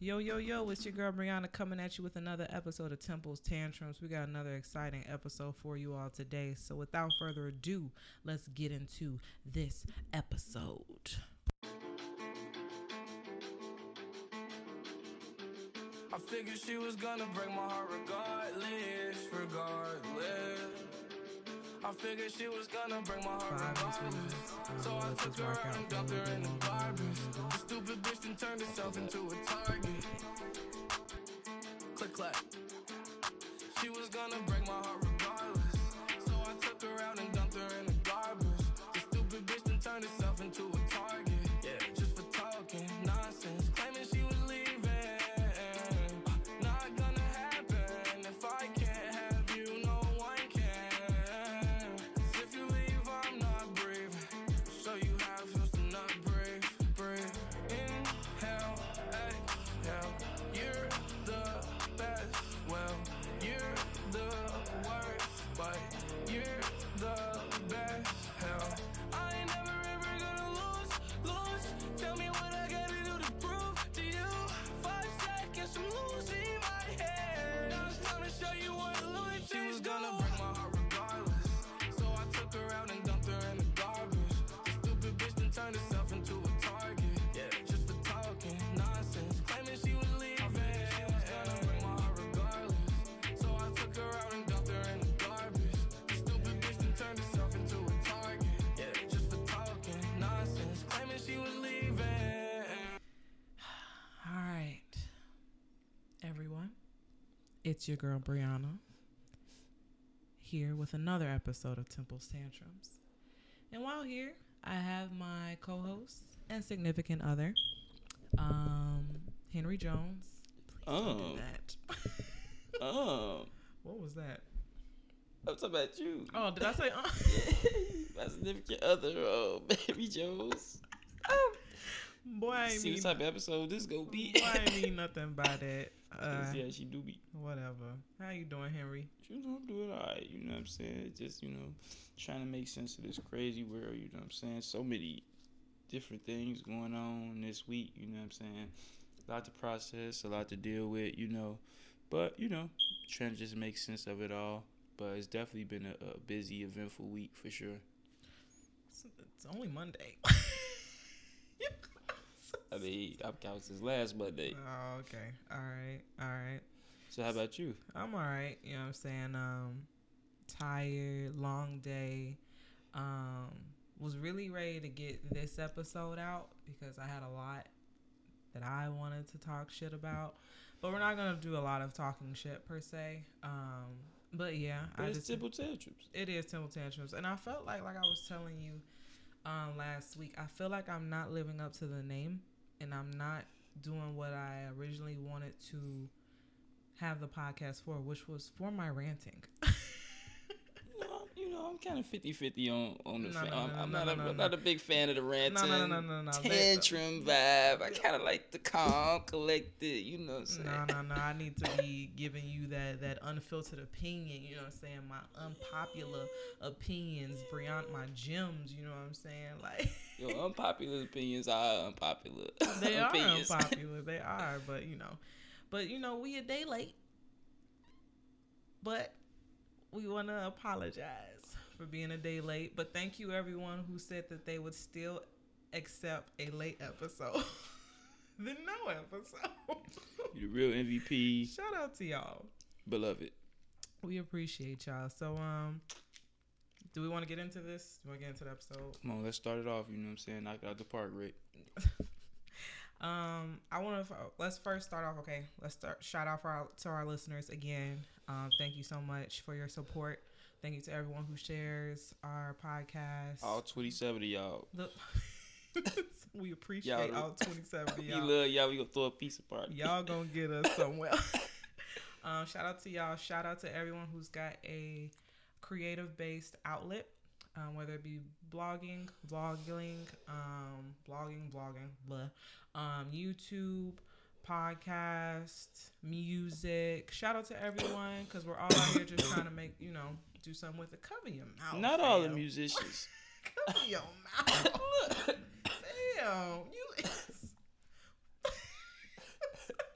Yo, yo, yo, it's your girl Brianna coming at you with another episode of Temple's Tantrums. We got another exciting episode for you all today. So, without further ado, let's get into this episode. I figured she was gonna break my heart regardless, regardless. I figured she was gonna break my heart regardless. So I took her out and dumped her in the garbage. Stupid bitch then turned herself into a target. Click clack. She was gonna break my heart it's your girl Brianna here with another episode of Temple's Tantrums. And while here, I have my co host and significant other, um, Henry Jones. Please don't do Um, that. um, what was that? I'm talking about you. Oh, did I say? Uh? My significant other, uh, Baby Jones. Boy, I See mean, what type of episode this gonna be. boy, I mean nothing by that. Uh, yeah, she do be. whatever. How you doing, Henry? You know, I'm doing alright. You know what I'm saying? Just you know, trying to make sense of this crazy world. You know what I'm saying? So many different things going on this week. You know what I'm saying? A lot to process, a lot to deal with. You know, but you know, trying to just make sense of it all. But it's definitely been a, a busy, eventful week for sure. It's, it's only Monday. I mean, I'm counting since last Monday. Oh, okay. All right. All right. So how about you? I'm all right. You know what I'm saying? Um, tired, long day. Um, was really ready to get this episode out because I had a lot that I wanted to talk shit about. But we're not gonna do a lot of talking shit per se. Um, but yeah, But I it's just simple tantrums. it is temple tantrums, and I felt like like I was telling you um, last week. I feel like I'm not living up to the name, and I'm not doing what I originally wanted to have the podcast for, which was for my ranting. Know, I'm- you know, I'm kind of 50-50 on on the. No, fa- no, I'm, no, I'm no, not no, a, no, I'm no. not a big fan of the ranting, no, no, no, no. tantrum vibe. I kind of like the calm, collected. You know what I'm saying? No, no, no. I need to be giving you that that unfiltered opinion. You know what I'm saying? My unpopular opinions, Brianna, my gems. You know what I'm saying? Like Your unpopular opinions are unpopular. they are unpopular. They are, but you know, but you know, we a day late. But we want to apologize for being a day late. But thank you everyone who said that they would still accept a late episode the no episode. You the real MVP, Shout out to y'all. beloved. We appreciate y'all. So um do we want to get into this? Do we want to get into the episode? Come on, let's start it off. You know what I'm saying? Knock it out the park, Rick. Um, I want to let's first start off. Okay, let's start. Shout out for our, to our listeners again. Um, thank you so much for your support. Thank you to everyone who shares our podcast. All 27 of y'all. Look, we appreciate Y'all- all twenty seven of y'all. We love y'all. We gonna throw a piece apart. Y'all gonna get us somewhere. um, shout out to y'all. Shout out to everyone who's got a creative based outlet, um, whether it be blogging, vlogging, um, blogging, vlogging, blah, um, YouTube, podcast, music. Shout out to everyone because we're all out here just trying to make you know do something with it. Cover your mouth. Not all the musicians. Cover your mouth. Damn, you is.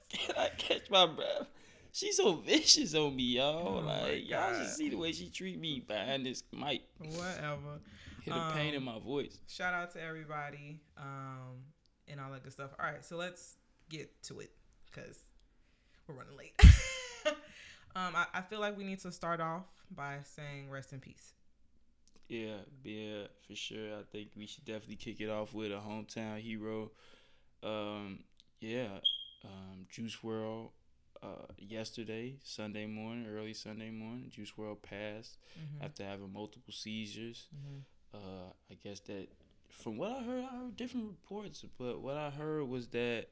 Can I catch my breath? She's so vicious on me, y'all. Oh like y'all should see the way she treat me behind this mic. Whatever. Hear the pain in Um, my voice. Shout out to everybody um, and all that good stuff. All right, so let's get to it because we're running late. um, I, I feel like we need to start off by saying rest in peace. Yeah, yeah, for sure. I think we should definitely kick it off with a hometown hero. Um, yeah, um, Juice WRLD. Uh, yesterday, Sunday morning, early Sunday morning, Juice WRLD passed Mhm. after having multiple seizures. Mhm. Uh, I guess that from what I heard, I heard different reports, but what I heard was that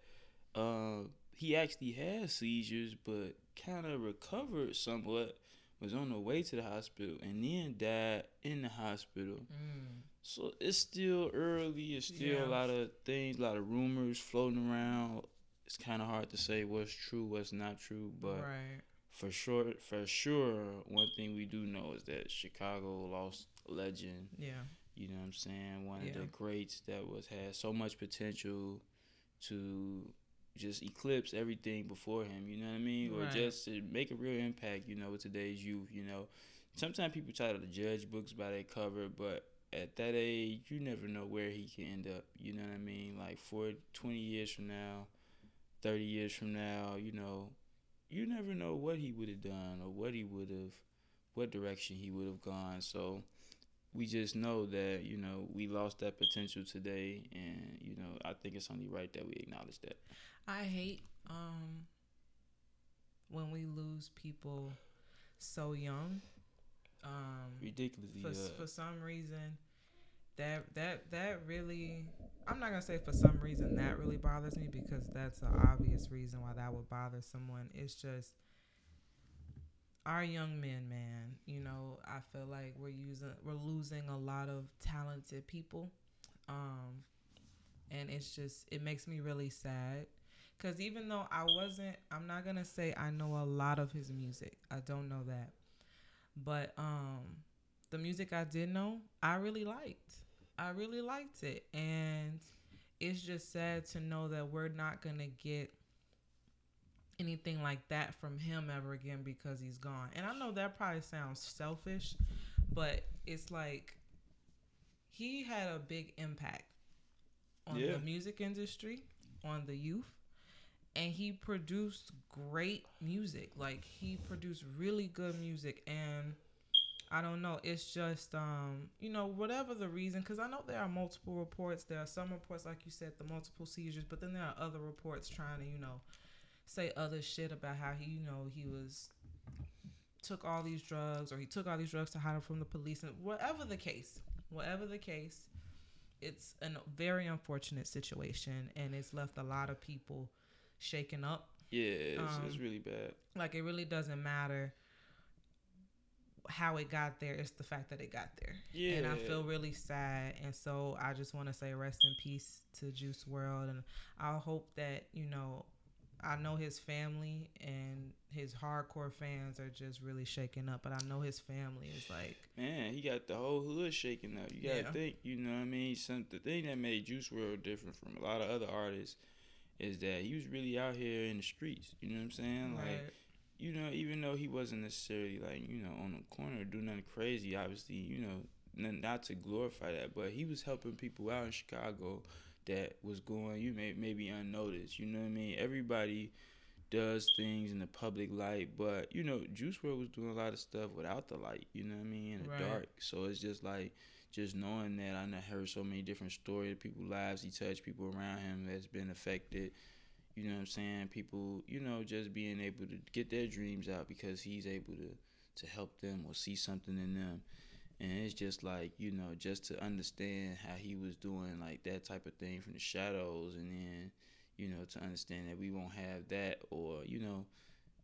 uh, he actually had seizures, but kind of recovered somewhat. Was on the way to the hospital and then died in the hospital. Mm. So it's still early. It's still Yeah. a lot of things, a lot of rumors floating around. It's kind of hard to say what's true, what's not true, but right. for sure, for sure, one thing we do know is that Chicago lost legend. Yeah. You know what I'm saying? One Yeah. of the greats that was had so much potential to just eclipse everything before him. You know what I mean? Or just to make a real impact. You know, with today's youth. You know, sometimes people try to judge books by their cover, but at that age, you never know where he can end up. You know what I mean? Like for 20 years from now, 30 years from now, you know, you never know what he would have done or what he would have, what direction he would have gone. So we just know that, you know, we lost that potential today. And, you know, I think it's only right that we acknowledge that. I hate um when we lose people so young. Um Ridiculously. for uh, for some reason that that that really I'm not gonna say for some reason that really bothers me because that's an obvious reason why that would bother someone. It's just our young men, man. You know, I feel like we're using we're losing a lot of talented people, um, and it's just it makes me really sad. Cause even though I wasn't, I'm not gonna say I know a lot of his music. I don't know that, but um, the music I did know, I really liked. I really liked it, and it's just sad to know that we're not gonna get anything like that from him ever again because he's gone. And I know that probably sounds selfish, but it's like he had a big impact on Yeah. the music industry, on the youth, and he produced great music. Like he produced really good music and I don't know. It's just, um, you know, whatever the reason, because I know there are multiple reports. There are some reports, like you said, the multiple seizures, but then there are other reports trying to, you know, say other shit about how he, you know, he was took all these drugs or he took all these drugs to hide him from the police, and whatever the case, whatever the case, it's a very unfortunate situation, and it's left a lot of people shaken up yeah, it's, it's um, really bad. like it really doesn't matter how it got there it's the fact that it got there Yeah. and i feel really sad and so i just want to say rest in peace to Juice WRLD and i hope that you know i know his family and his hardcore fans are just really shaken up but i know his family is like Man, he got the whole hood shaking up. You gotta Yeah. think, you know what I mean? Some the thing that made Juice WRLD different from a lot of other artists is that he was really out here in the streets. You know what I'm saying? Like, right, you know, even though he wasn't necessarily like, you know, on the corner doing nothing crazy, obviously, you know, not to glorify that, but he was helping people out in Chicago that was going, you may maybe unnoticed. You know what I mean? Everybody does things in the public light, but you know, Juice WRLD was doing a lot of stuff without the light. You know what I mean? In the Right. dark. So it's just like, just knowing that I heard so many different stories, people lives he touched, people around him that's been affected. You know what I'm saying? People, you know, just being able to get their dreams out because he's able to to help them or see something in them. And it's just like, you know, just to understand how he was doing like that type of thing from the shadows and then, you know, to understand that we won't have that or, you know,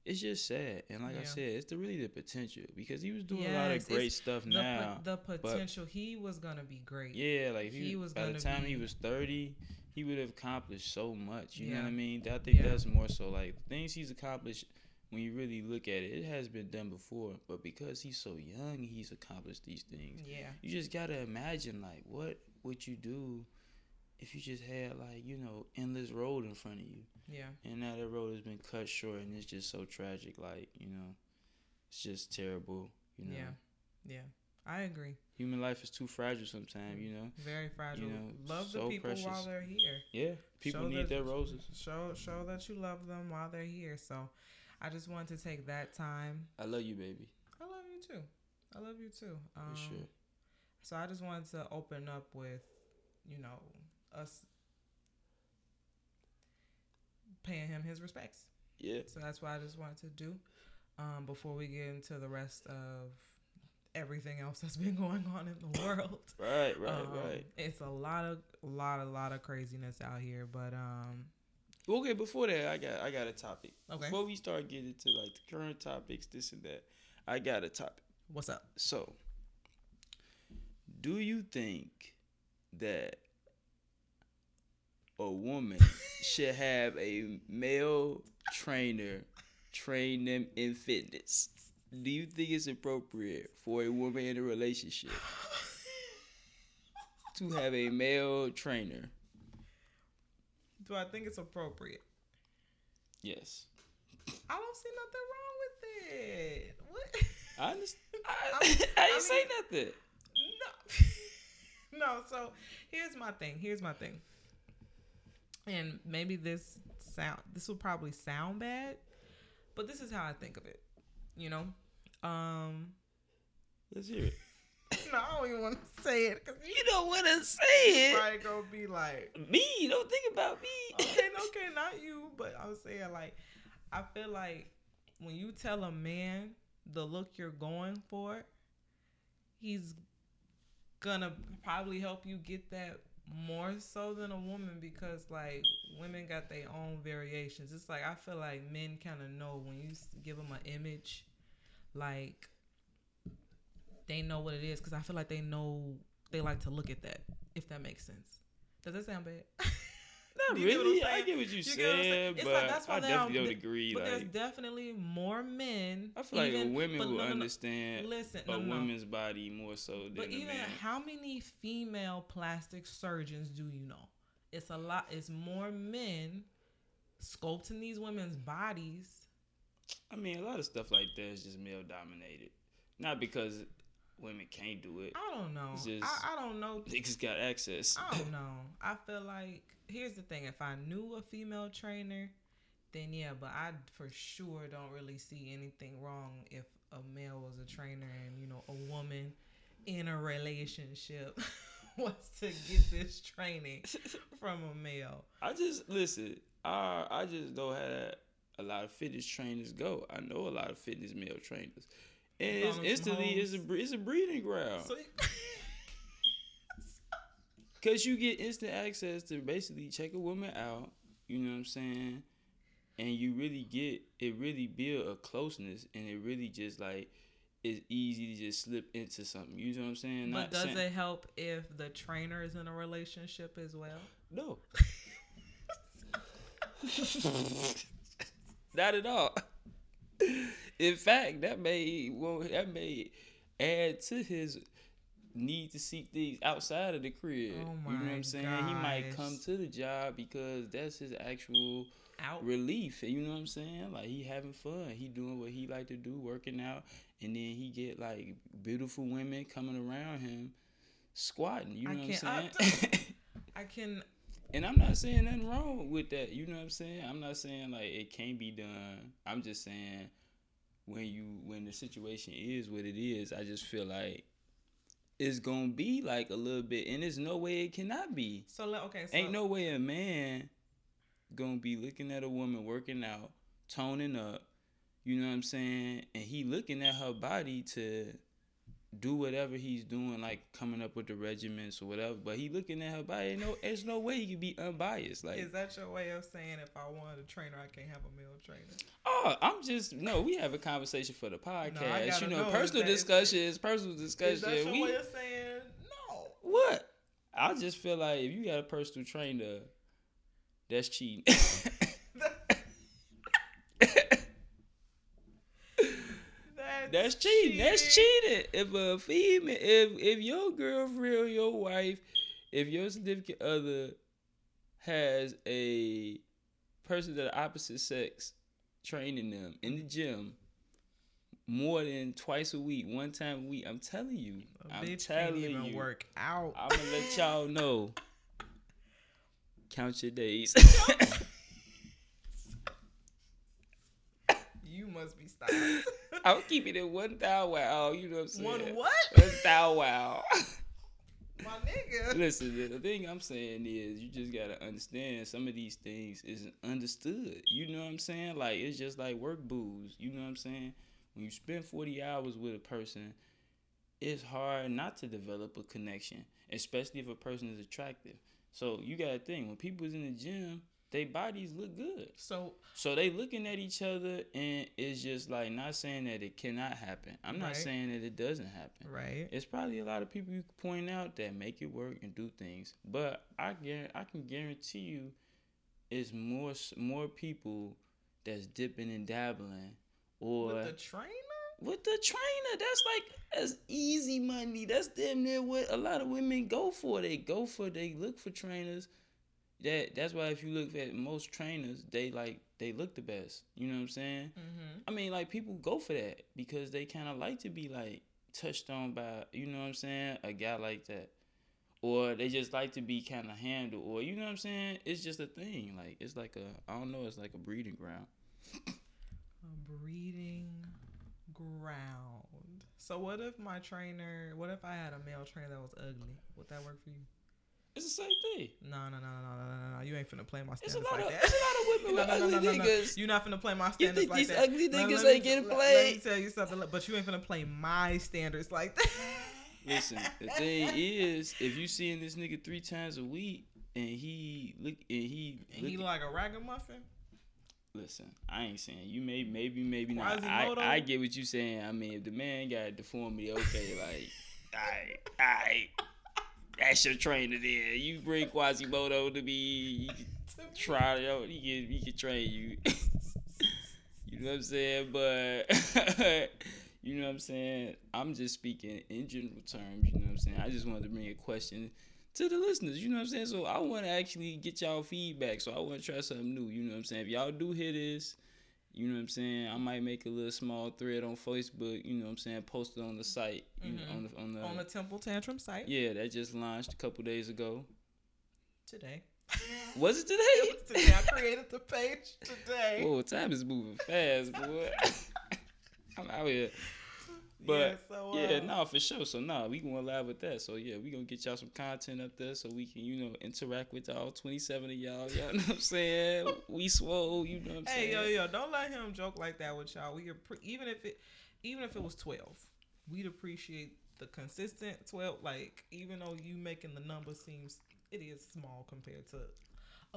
it's just sad. And like I said, it's the really the potential because he was doing a lot of great stuff the, now. the potential he was gonna be great Yeah, like he, He was by the time he was thirty, he would have accomplished so much. You know what I mean? I think Yeah. that's more so like things he's accomplished. When you really look at it, it has been done before, but because he's so young, he's accomplished these things. yeah You just gotta imagine like what would you do if you just had like you know endless road in front of you, Yeah. and now that road has been cut short, and it's just so tragic. Like you know, it's just terrible. You know, Yeah. Yeah. I agree. human life is too fragile sometimes. You know, Very fragile. You know, love so the people while precious. they're here. yeah, people Show need that- their roses. Show show that you love them while they're here. So I just wanted to take that time. I love you, baby, I love you too. I love you too. Um, for sure. So I just wanted to open up with, you know, us paying him his respects. Yeah, So that's what I just wanted to do um, before we get into the rest of everything else that's been going on in the world. right, right, Um, right. It's a lot of, lot, a lot of craziness out here, but um, Okay, before that, I got I got a topic. Okay. Before we start getting to like the current topics, this and that, I got a topic. what's up? So, do you think that a woman should have a male trainer train them in fitness? Do you think it's appropriate for a woman in a relationship to have a male trainer? Do I think it's appropriate? Yes. I don't see nothing wrong with it. What? I understand. I, I I, didn't say nothing. No. no, so here's my thing. Here's my thing. And maybe this sound this will probably sound bad, but this is how I think of it. You know? Um Let's hear it. no, I don't even want to say it because you don't want to say it. probably gonna be like Me, don't think about me. okay, okay, not you, but I'm saying like, I feel like when you tell a man the look you're going for, he's gonna probably help you get that more so than a woman because like women got their own variations. It's like I feel like men kind of know when you give them an image, like they know what it is because I feel like they know they like to look at that. If that makes sense. Does that sound bad? Not Do you get I'm really. I get what you, You get what saying? said, but like, that's why I definitely don't- agree. But there's Like, definitely more men. I feel like even- women will no, no, understand Listen, a no, woman's body more so than But even man. how many female plastic surgeons do you know? It's a lot. It's more men sculpting these women's bodies. I mean, a lot of stuff like that is just male dominated. Not because women can't do it. I don't know. Just- I, I don't know. Niggas got access. I don't know. I feel like here's the thing: if I knew a female trainer, then yeah. But I for sure don't really see anything wrong if a male was a trainer and you know a woman in a relationship wants to get this training from a male. I just listen. I I just don't have a lot of fitness trainers go. I know a lot of fitness male trainers, it's call them some instantly it's a it's a breeding ground. So Cause you get instant access to basically check a woman out, you know what I'm saying? And you really get it really build a closeness and it really just like it's easy to just slip into something. You know what I'm saying? but does saying, it help if the trainer is in a relationship as well? No. Not at all. In fact, that may well, that may add to his need to seek things outside of the crib. Oh you know what I'm saying? He might come to the job because that's his actual Out. relief. You know what I'm saying? Like he having fun. He doing what he like to do, working out, and then he get like beautiful women coming around him, squatting. You know what I'm can't- I- saying? I can. And I'm not saying nothing wrong with that. You know what I'm saying? I'm not saying like it can't be done. I'm just saying when you when the situation is what it is, I just feel like it's gonna be like a little bit, and there's no way it cannot be. So okay. So Ain't no way a man gonna be looking at a woman working out, toning up. You know what I'm saying? And he looking at her body to do whatever he's doing, like coming up with the regiments or whatever. But he looking at her body. No, there's no way he could be unbiased. Like, Is that your way of saying if I wanted a trainer, I can't have a male trainer? oh, I'm just no. We have a conversation for the podcast. gotta you know, know, personal is- discussion is personal discussion. Is that your we way of saying no? what? I just feel like if you got a personal trainer, that's cheating. That's, cheating. That's cheating. If a female, if if your girlfriend, your wife, if your significant other has a person of the opposite sex training them in the gym more than twice a week, one time a week, I'm telling you. A I'm bitch can't telling even you. work out. I'm gonna let y'all know. Count your days. you must be stopped. I'm keeping it at one thou wow. You know what I'm saying? One what? One thou wow. My nigga. Listen, the, the thing I'm saying is you just gotta understand some of these things isn't understood. You know what I'm saying? Like it's just like work booze. You know what I'm saying? When you spend 40 hours with a person, it's hard not to develop a connection, especially if a person is attractive. So you gotta think when people is in the gym, their bodies look good. So So they looking at each other and it's just like not saying that it cannot happen. I'm not Right. saying that it doesn't happen. right. It's probably a lot of people you can point out that make it work and do things, but I guarantee, I can guarantee you, it's more more people that's dipping and dabbling, or With the trainer? with the trainer. That's like that's easy money. That's damn near what a lot of women go for. They go for they look for trainers. That that's why if you look at most trainers, they like they look the best. You know what I'm saying? Mm-hmm. I mean, like people go for that because they kind of like to be like touched on by, you know what I'm saying, a guy like that, or they just like to be kind of handled, or you know what I'm saying. It's just a thing. Like it's like a, I don't know, it's like a breeding ground. A breeding ground. So what if my trainer? What if I had a male trainer that was ugly? Would that work for you? It's the same thing. No, no, no, no, no, no, no, no. You ain't finna play my standards like of, that. it's a lot of women with No, no, no, ugly no, no, no. niggas. You're not finna play my standards You standards think like these that. ugly niggas let ain't me- getting played? Let me tell you something, but you ain't finna play my standards like that. Listen, the thing is, if you seeing this nigga three times a week and he look and he, And he like a ragamuffin. Listen, I ain't saying you may maybe maybe not. I, Quasimodo? I get what you saying. I mean, if the man got a deformity, okay, like, alright, alright, that's your trainer there. You bring Quasimodo to be, try out. He can he can train you. you know what I'm saying? But you know what I'm saying. I'm just speaking in general terms. You know what I'm saying. I just wanted to bring a question to the listeners. You know what I'm saying? So I want to actually get y'all feedback. So I want to try something new. You know what I'm saying? If y'all do hear this, you know what I'm saying? I might make a little small thread on Facebook. You know what I'm saying? Post it on the site. You know, on mm-hmm. the on the, on the Temple Tantrum site yeah, that just launched a couple days ago. today. Was it It today? was today. I created the page today. Whoa, time is moving fast, boy. I'm out here. But yeah, so, yeah, uh, no, for sure. So nah, we going live with that. So yeah, we gonna get y'all some content up there so we can, you know, interact with all twenty seven of y'all. Y'all know what I'm saying? We swole, you know what I'm Hey, saying? Hey yo, yo, don't let him joke like that with y'all. We appre- even if it, even if it was twelve, we'd appreciate the consistent twelve. Like, even though you making the number seems it is small compared to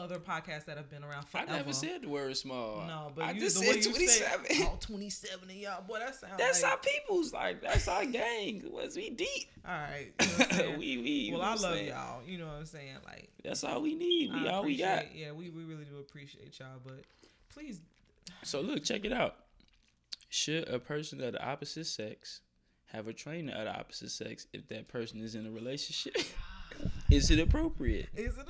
other podcasts that have been around I never said the word small. no, but I you, just the said twenty seven. oh, 27 of y'all, boy, that sounds That's like, our people's like that's our gang. Was we deep? all right. You know we we. well, I love saying? y'all. You know what I'm saying? Like, That's all we need. We I all we got. Yeah, we, we really do appreciate y'all, but please So look, check it out. Should a person of the opposite sex have a trainer of the opposite sex if that person is in a relationship? is it appropriate? Is it is it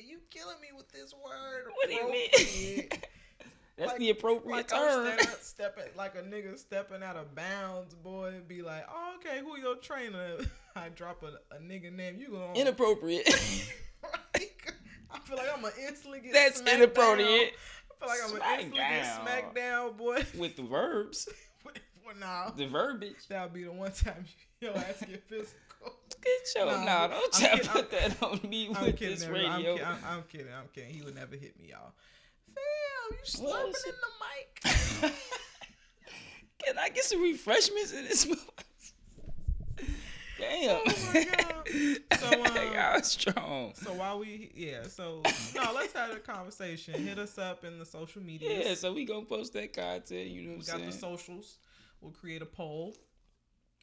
appropriate? You killing me with this word. What do you mean? That's Like- the appropriate like term. I'm stepping, stepping like a nigga stepping out of bounds, boy, and be like, oh, okay, who your trainer? I drop a, a nigga name, you gonna Inappropriate. I feel like I'm gonna instantly get That's inappropriate. Down. I feel like I'm gonna instantly get smacked down, boy. With the verbs, well, nah, the verbiage. that'll be the one time your ass get physical. Get your Nah, nah, don't I'm try to put that on me I'm with kidding, this. I'm, radio. I'm, I'm kidding. I'm kidding. He would never hit me, y'all. Fam, you slurping in the mic. Can I get some refreshments in this? Damn. Oh my God. So, um, Y'all strong. so while we, yeah. So no, let's have a conversation. Hit us up in the social media. Yeah, so we gonna post that content. You know we got I'm the socials. We'll create a poll.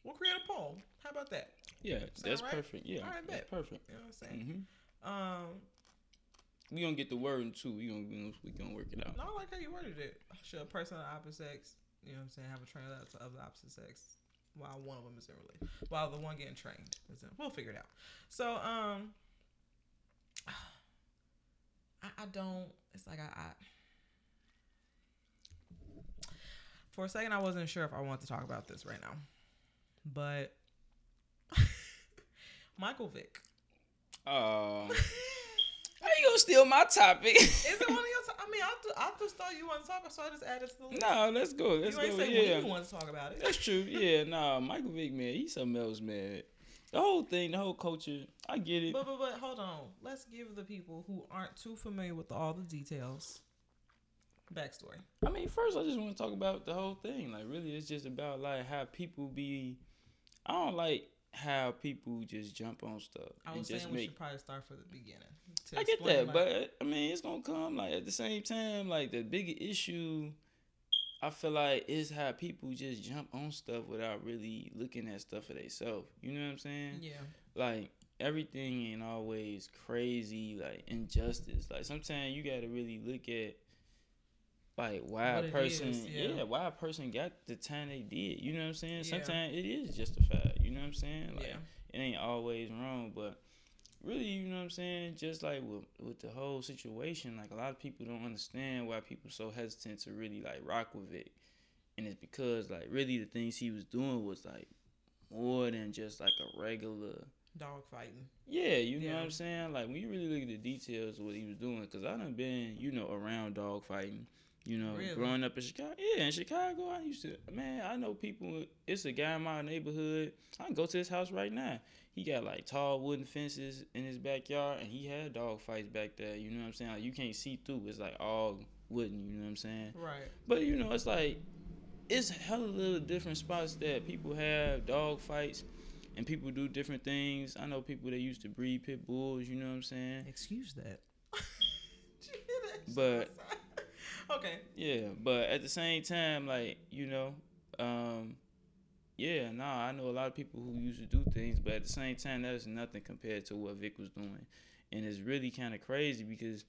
We'll create a poll. How about that? Yeah, that's right? perfect. Yeah, All right, that's bet. perfect. You know what I'm saying? hmm Um, We gonna get the wording too. We gonna we gonna, work it out. no, I like how you worded it. Should a person of the opposite sex, you know what I'm saying, have a trainer that's of the opposite sex while one of them is in relation, while the one getting trained is in. We'll figure it out. So, um, I, I don't. It's like I, I. For a second, I wasn't sure if I wanted to talk about this right now, but Michael Vick. Um, oh, how you gonna steal my topic? Is it one of your? To- I mean, I, th- I just thought you wanted to talk about, so I just added to the list. no, let's go. Let's you ain't go. say Yeah, you want to talk about it. that's true. Yeah, nah, Michael Vick, man, he's something else, man. The whole thing, the whole culture, I get it. But but but hold on. Let's give the people who aren't too familiar with all the details backstory. I mean, first, I just want to talk about the whole thing. Like, really, it's just about like how people be. I don't like how people just jump on stuff I was saying we make. should probably start from the beginning. I get that, like- but I mean, it's gonna come. Like at the same time, like the bigger issue, I feel like is how people just jump on stuff without really looking at stuff for themselves. You know what I'm saying? yeah, like everything ain't always crazy like injustice like sometimes you gotta really look at like why What a person is, yeah. yeah. why a person got the time they did you know what i'm saying Yeah. sometimes it is justified know what i'm saying like yeah, it ain't always wrong but really you know what i'm saying just like with, with the whole situation like a lot of people don't understand why people so hesitant to really like rock with it and it's because like really the things he was doing was like more than just like a regular dog fighting. yeah, you know Yeah. what I'm saying? Like when you really look at the details of what he was doing, because I done been, you know, around dog fighting. You know, Really? growing up in Chicago. Yeah, in Chicago, I used to, man, I know people. It's a guy in my neighborhood. I can go to his house right now. He got like tall wooden fences in his backyard, and he had dog fights back there. You know what I'm saying? Like you can't see through. It's like all wooden. You know what I'm saying? Right. But you know, it's like it's hella little different spots that people have dog fights and people do different things. I know people that used to breed pit bulls, you know what I'm saying? Excuse that. Did you that? But- okay. Yeah, but at the same time, like, you know, um, yeah, nah, I know a lot of people who used to do things, but at the same time, that's nothing compared to what Vick was doing. And it's really kind of crazy because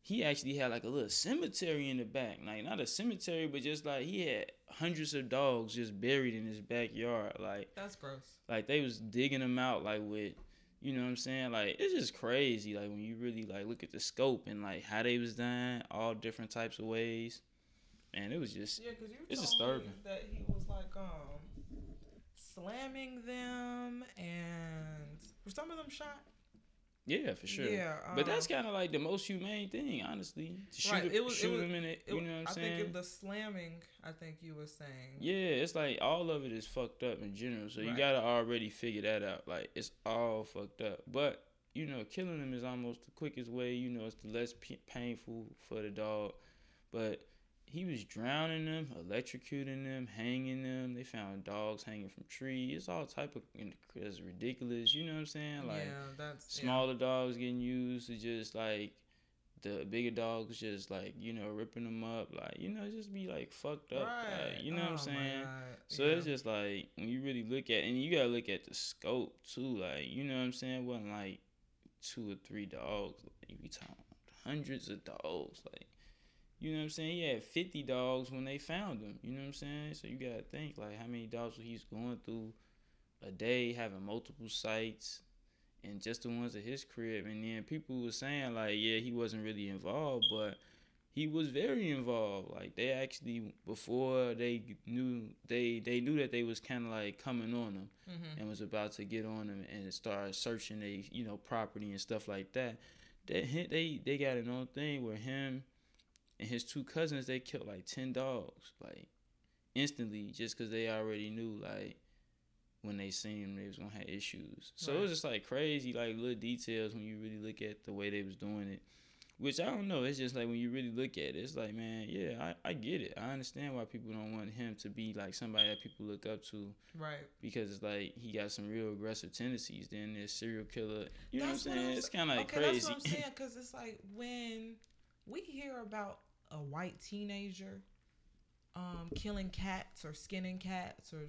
he actually had like a little cemetery in the back. Like, not a cemetery, but just like he had hundreds of dogs just buried in his backyard. Like, That's gross. like they was digging them out like with you know what I'm saying? Like it's just crazy like when you really like look at the scope and like how they was done, all different types of ways. And it was just Yeah, because you It's disturbing. that he was like um slamming them and were some of them shot? Yeah, for sure. Yeah, but that's um, kind of like the most humane thing, honestly. To shoot, Right, it was- it was- them in it, you know what I'm I saying? think it, the slamming. I think you were saying. Yeah, it's like all of it is fucked up in general. So you gotta already figure that out. Like it's all fucked up. But you know, killing them is almost the quickest way. You know, it's the less p- painful for the dog. But he was drowning them, electrocuting them, hanging them. They found dogs hanging from trees. It's all type of it's ridiculous. You know what I'm saying? Like yeah, that's yeah. smaller dogs getting used to just like the bigger dogs just like you know ripping them up like you know just be like fucked up Right. like, you know what I'm Oh, saying so yeah. it's just like when you really look at and you gotta look at the scope too like you know what I'm saying it wasn't like two or three dogs like, we talking hundreds of dogs like you know what I'm saying he had 50 dogs when they found him you know what I'm saying so you gotta think like how many dogs he's going through a day having multiple sites and just the ones at his crib. And then people were saying like, yeah, he wasn't really involved, but he was very involved. Like they actually before they knew they they knew that they was kind of like coming on him Mhm. and was about to get on him and start searching they you know property and stuff like that. They they they got an own thing where him and his two cousins they killed like ten dogs like instantly just because they already knew like when they seen him they was gonna have issues. So it was just like crazy like little details when you really look at the way they was doing it. Which I don't know. It's just like when you really look at it, it's like, man, yeah, I, I get it. I understand why people don't want him to be like somebody that people look up to Right. because it's like he got some real aggressive tendencies. Then this serial killer, you know That's what I'm saying? I'm it's kind of like okay, crazy. That's what I'm saying because it's like when we hear about a white teenager um, killing cats or skinning cats, or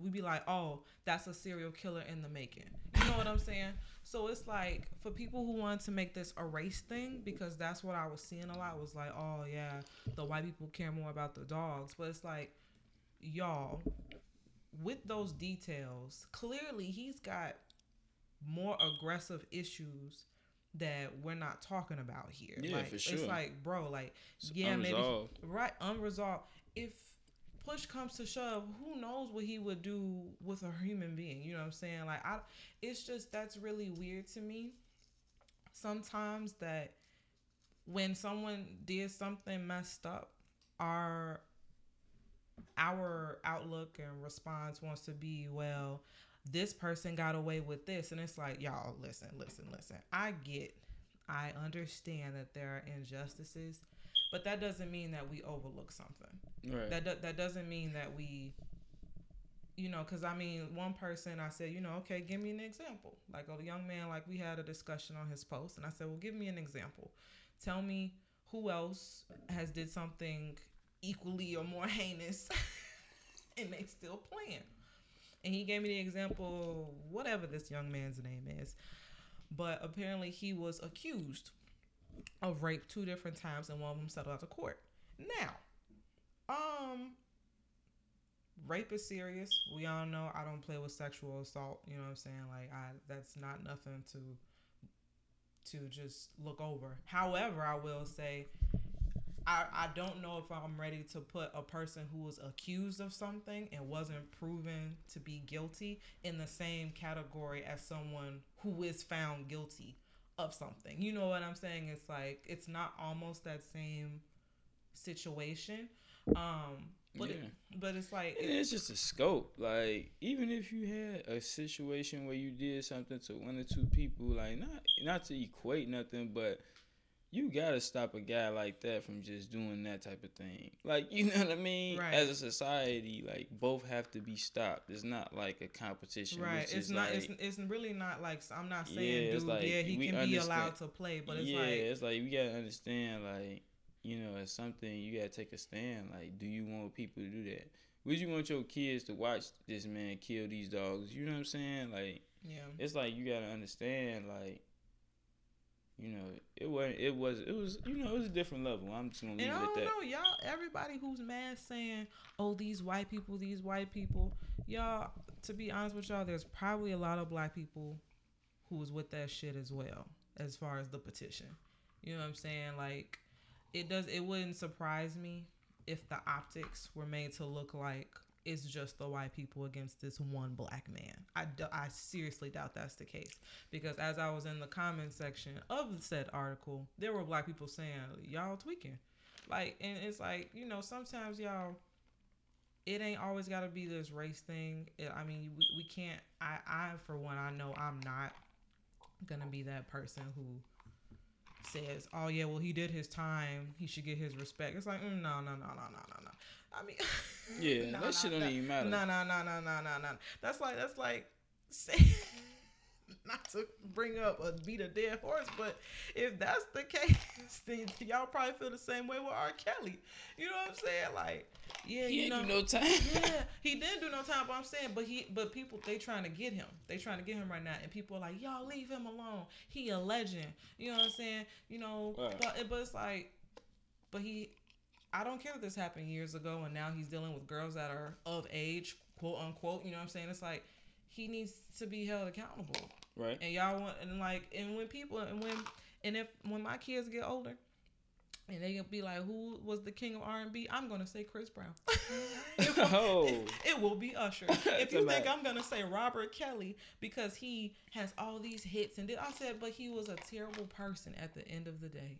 we'd be like, oh, that's a serial killer in the making. You know what I'm saying? So it's like for people who want to make this a race thing because that's what I was seeing a lot was like, oh yeah, the white people care more about the dogs, but it's like, y'all, with those details, clearly he's got more aggressive issues that we're not talking about here. Yeah, like, for sure. It's like, bro, like, It's yeah, unresolved. maybe right unresolved. If push comes to shove, who knows what he would do with a human being? You know what I'm saying? Like, I, it's just that's really weird to me. Sometimes that when someone did something messed up, our our outlook and response wants to be, well, this person got away with this, and it's like, y'all, listen, listen, listen. I get, I understand that there are injustices, but that doesn't mean that we overlook something. Right. That do- that doesn't mean that we, you know, because I mean, one person I said, you know, okay, give me an example. Like a young man, like we had a discussion on his post, and I said, well, give me an example. Tell me who else has did something equally or more heinous, and they still playing. And he gave me the example, whatever this young man's name is, but apparently he was accused of rape two different times, and one of them settled out of court. Now, um, rape is serious. We all know I don't play with sexual assault. You know what I'm saying? Like I, that's not nothing to to just look over. However, I will say. I, I don't know if I'm ready to put a person who was accused of something and wasn't proven to be guilty in the same category as someone who is found guilty of something. You know what I'm saying? It's like it's not almost that same situation. Um but it, but it's like And it's just a scope. Like even if you had a situation where you did something to one or two people, like not not to equate nothing, but you gotta stop a guy like that from just doing that type of thing. Like you know what I mean? Right. As a society, like both have to be stopped. It's not like a competition. right. which It's is not. Like, it's, it's really not like I'm not saying, Yeah, dude. like, yeah, he can be allowed to play, but it's yeah, like it's like we gotta understand, like you know, it's something you gotta take a stand. Like, do you want people to do that? Would you want your kids to watch this man kill these dogs? You know what I'm saying? Like, yeah. it's like you gotta understand, like, you know, it was it was it was you know it was a different level. I'm just gonna leave And I it at don't know, y'all. Everybody who's mad saying, "Oh, these white people, these white people," y'all. To be honest with y'all, there's probably a lot of black people who was with that shit as well, as far as the petition. You know what I'm saying? Like, it does. It wouldn't surprise me if the optics were made to look like it's just the white people against this one black man. I I seriously doubt that's the case because as I was in the comment section of said article, there were black people saying y'all tweaking, like, and it's like you know sometimes y'all. It ain't always got to be this race thing. It- I mean, we, we can't. I, I for one, I know I'm not gonna be that person who says, "Oh yeah, well he did his time. He should get his respect." It's like, mm, no, no, no, no, no, no, no. I mean, Yeah, nah, that shit nah, don't nah. even matter. No, no, no, no, no, no, no. That's like that's like say not to bring up a beat a dead horse, but if that's the case, then y'all probably feel the same way with R. Kelly. You know what I'm saying? Like, yeah, He you know, do no time. yeah, he didn't do no time, but I'm saying, but he, but people, they trying to get him. They trying to get him right now, and people are like, y'all leave him alone. He a legend. You know what I'm saying? You know, Right. but but it's like, but he, I don't care that this happened years ago, and now he's dealing with girls that are of age, quote unquote. You know what I'm saying? It's like he needs to be held accountable, right. and y'all want and like and when people and when and if when my kids get older. And they gonna be like, "Who was the king of R and B?" I'm gonna say Chris Brown. It will- Oh. it, it will be Usher. If you think. I'm gonna say Robert Kelly because he has all these hits and did, I said, but he was a terrible person at the end of the day.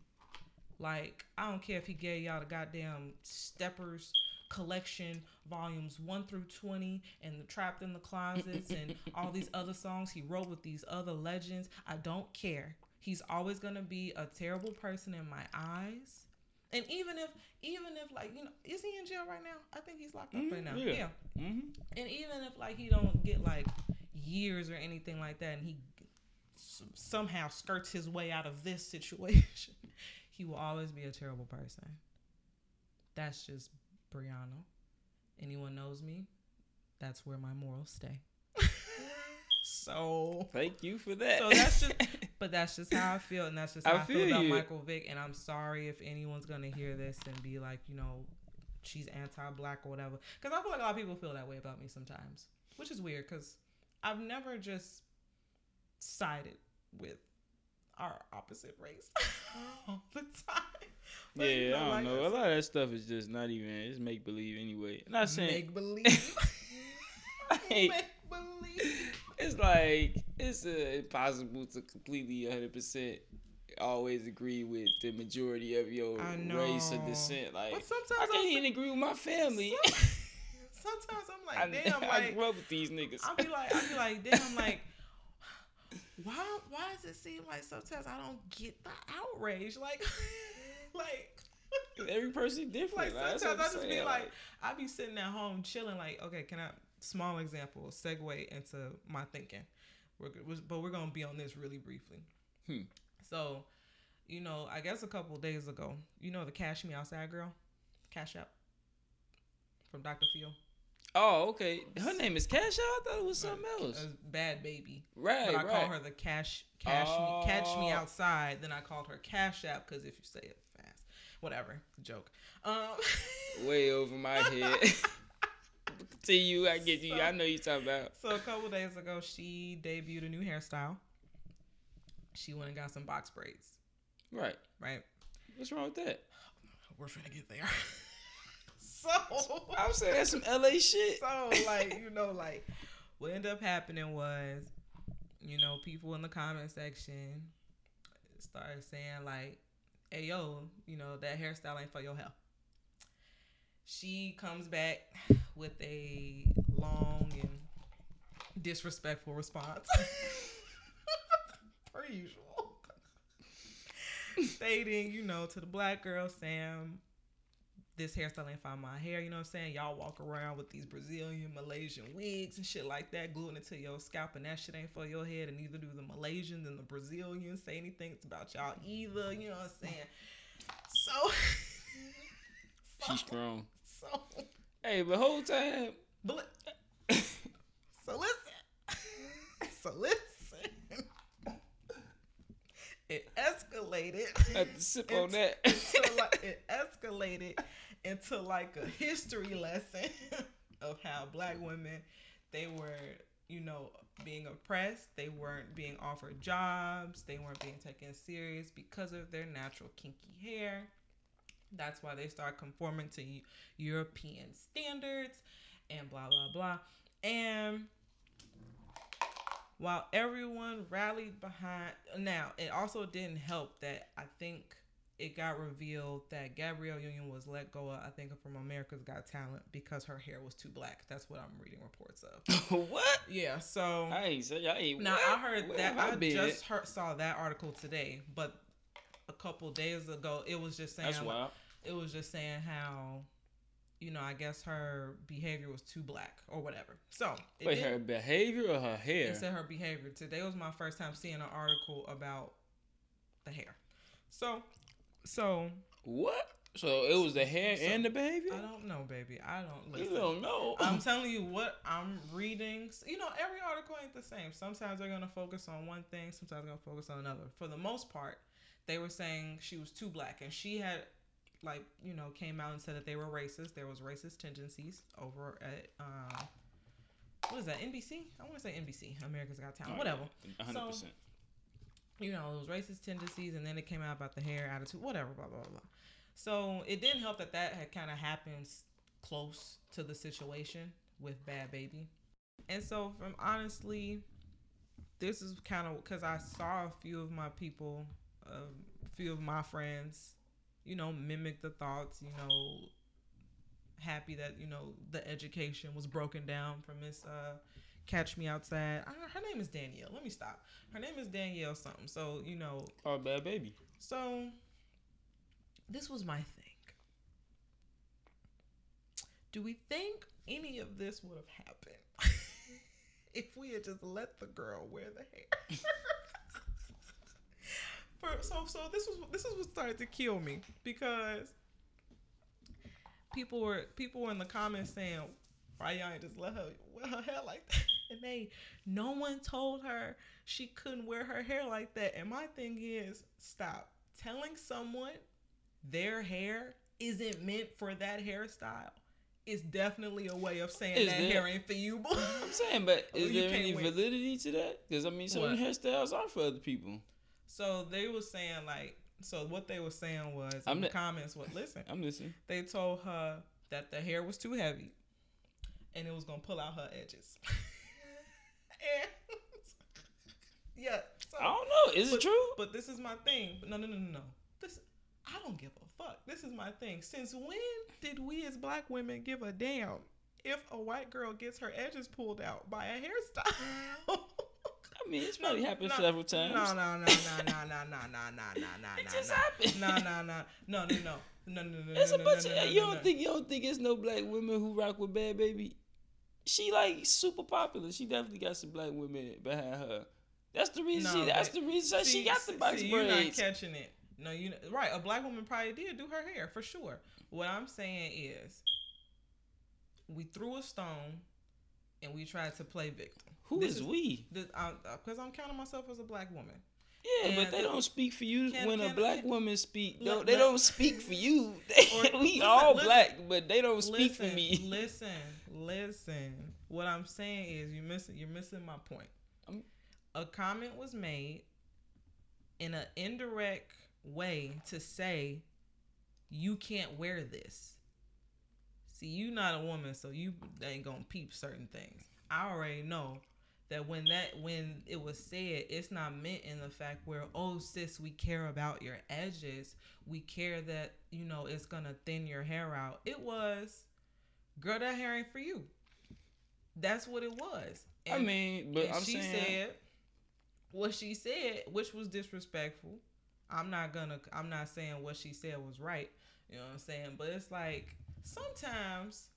Like I don't care if he gave y'all the goddamn Steppers collection volumes one through twenty and the Trapped in the Closets and all these other songs he wrote with these other legends. I don't care. He's always gonna be a terrible person in my eyes. And even if, even if like you know, is he in jail right now? I think he's locked up Mhm, right now. yeah. yeah. hmm And even if like he don't get like years or anything like that, and he s- somehow skirts his way out of this situation, he will always be a terrible person. That's just Brianna. Anyone knows me, that's where my morals stay. so, Thank you for that. so that's just, but that's just how I feel, and that's just how I I, feel, about you. Michael Vick. And I'm sorry if anyone's gonna hear this and be like, you know, she's anti-black or whatever, because I feel like a lot of people feel that way about me sometimes, which is weird because I've never just sided with our opposite race all the time. Yeah, you I don't like know. A lot of that stuff is just not even. It's make believe anyway. Not saying make believe. Like, make believe. it's like it's uh, impossible to completely 100 percent always agree with the majority of your race or descent. Like But I sometimes can't I'm even agree with my family. Sometimes I'm I, like, damn, I like I grew up with these niggas. I'll be like, I'll be like, damn, like, why, why does it seem like sometimes I don't get the outrage? Like, like, Every person different. like sometimes I just be saying, like, I be sitting at home chilling. Like, okay, can I? Small example, segue into my thinking. We're, but we're gonna be on this really briefly. Hmm. So, you know, I guess a couple days ago, you know the Cash Me Outside girl, Cash App from Dr. Phil. Oh, okay. Her name is Cash Out. I thought it was something else. Bhad Bhabie. Right, But I right. call her the cash cash me catch me Oh. outside. Then I called her Cash App because if you say it fast, whatever, joke. Um, Way over my head. to you, I get you. So- I know you talking about. so a couple days ago, she debuted a new hairstyle. She went and got some box braids. Right. Right, What's wrong with that? we're finna get there. so, I was saying that's some LA shit. so like you know, like what ended up happening was, you know, people in the comment section started saying like, "Hey yo, you know that hairstyle ain't for your hair." She comes back with a long and disrespectful response, per usual, stating, you know, to the black girl, Sam, this hairstyle ain't for my hair. You know what I'm saying? Y'all walk around with these Brazilian, Malaysian wigs and shit like that, gluing it to your scalp, and that shit ain't for your head. And neither do the Malaysians and the Brazilians say anything it's about y'all either. You know what I'm saying? So, She's strong. so, Hey, but whole time. but, so listen, so listen. It escalated. I had to sip on that. it escalated into like a history lesson of how black women they were you know being oppressed. They weren't being offered jobs. They weren't being taken serious because of their natural kinky hair. That's why they start conforming to european standards and blah blah blah. And while everyone rallied behind now it also didn't help that i think it got revealed that gabrielle union was let go of i think from america's got talent because her hair was too black that's what i'm reading reports of what? yeah so I say I now what? i heard Where that have i just heard, saw that article today but a couple days ago it was just saying That's wild. it was just saying how you know i guess her behavior was too black or whatever so it Wait, her behavior or her hair? it said her behavior. Today was my first time seeing an article about the hair. So, so What? So it was the hair So, and the behavior? I don't know, baby. I don't you don't know. I'm telling you what I'm reading. You know, every article ain't the same. Sometimes they're gonna focus on one thing. Sometimes they're gonna focus on another. For the most part, they were saying she was too black, and she had, like, you know, came out and said that they were racist. There was racist tendencies over at. Um, what is that? NBC? I want to say NBC. America's Got Talent. Whatever. hundred percent. You know, those racist tendencies, and then it came out about the hair attitude, whatever, blah blah blah. So it didn't help that that had kind of happened close to the situation with Bhad Bhabie, and so from honestly, this is kind of because I saw a few of my people, um, a few of my friends, you know, mimic the thoughts, you know, happy that you know the education was broken down from Miss uh, Catch Me Outside. I, her name is Danielle. Let me stop. Her name is Danielle something. So you know, Oh, Bhad Bhabie. so this was my thing. Do we think any of this would have happened if we had just let the girl wear the hair? For, so so this was this is what started to kill me because people were people were in the comments saying why y'all just let her wear her hair like that and they no one told her she couldn't wear her hair like that and my thing is stop telling someone their hair isn't meant for that hairstyle is definitely a way of saying Is that there- hair ain't for you boo. I'm saying, but is there any wait. validity to that? Because I mean, some hairstyles are for other people. So they were saying like, so what they were saying was in I'm in the not- comments. What listen, I'm listening. they told her that the hair was too heavy, and it was gonna pull out her edges. And yeah, so, I don't know. Is but, it true? But this is my thing. But no, no, no, no, no. This I don't give a fuck. This is my thing. Since when did we as black women give a damn if a white girl gets her edges pulled out by a hairstyle? I mean, it's probably happened no, several times. No, no, no, no, no, no, no, no, no, no, no, It no, just no. happened. No, no, no, no, no, no, no, no, no. No, a no, bunch no, of no, you no, don't no. think you don't think it's no black women who rock with Bhad Bhabie. She like super popular. She definitely got some black women behind her. That's the reason. No, she, that's the reason See, she got the box see, You're not catching it. No, you right. A black woman probably did do her hair for sure. What I'm saying is, we threw a stone, and we tried to play victim. Who This is is- we? Because I'm counting myself as a black woman. Yeah, but they don't speak for you Can- when a black can- woman speak. Look, they don't speak for you. We listen, all listen. black, but they don't speak listen, for me. Listen, listen. What I'm saying is you're missing you're missing my point. A comment was made in an indirect way to say you can't wear this. See, you not a woman, so you ain't gonna peep certain things. I already know that when that when it was said, it's not meant in the fact where oh sis, we care about your edges. We care that you know it's gonna thin your hair out. It was, girl, that hair ain't for you. That's what it was. I mean, but I'm she saying said what she said, which was disrespectful. I'm not gonna. I'm not saying what she said was right. You know what I'm saying? But it's like sometimes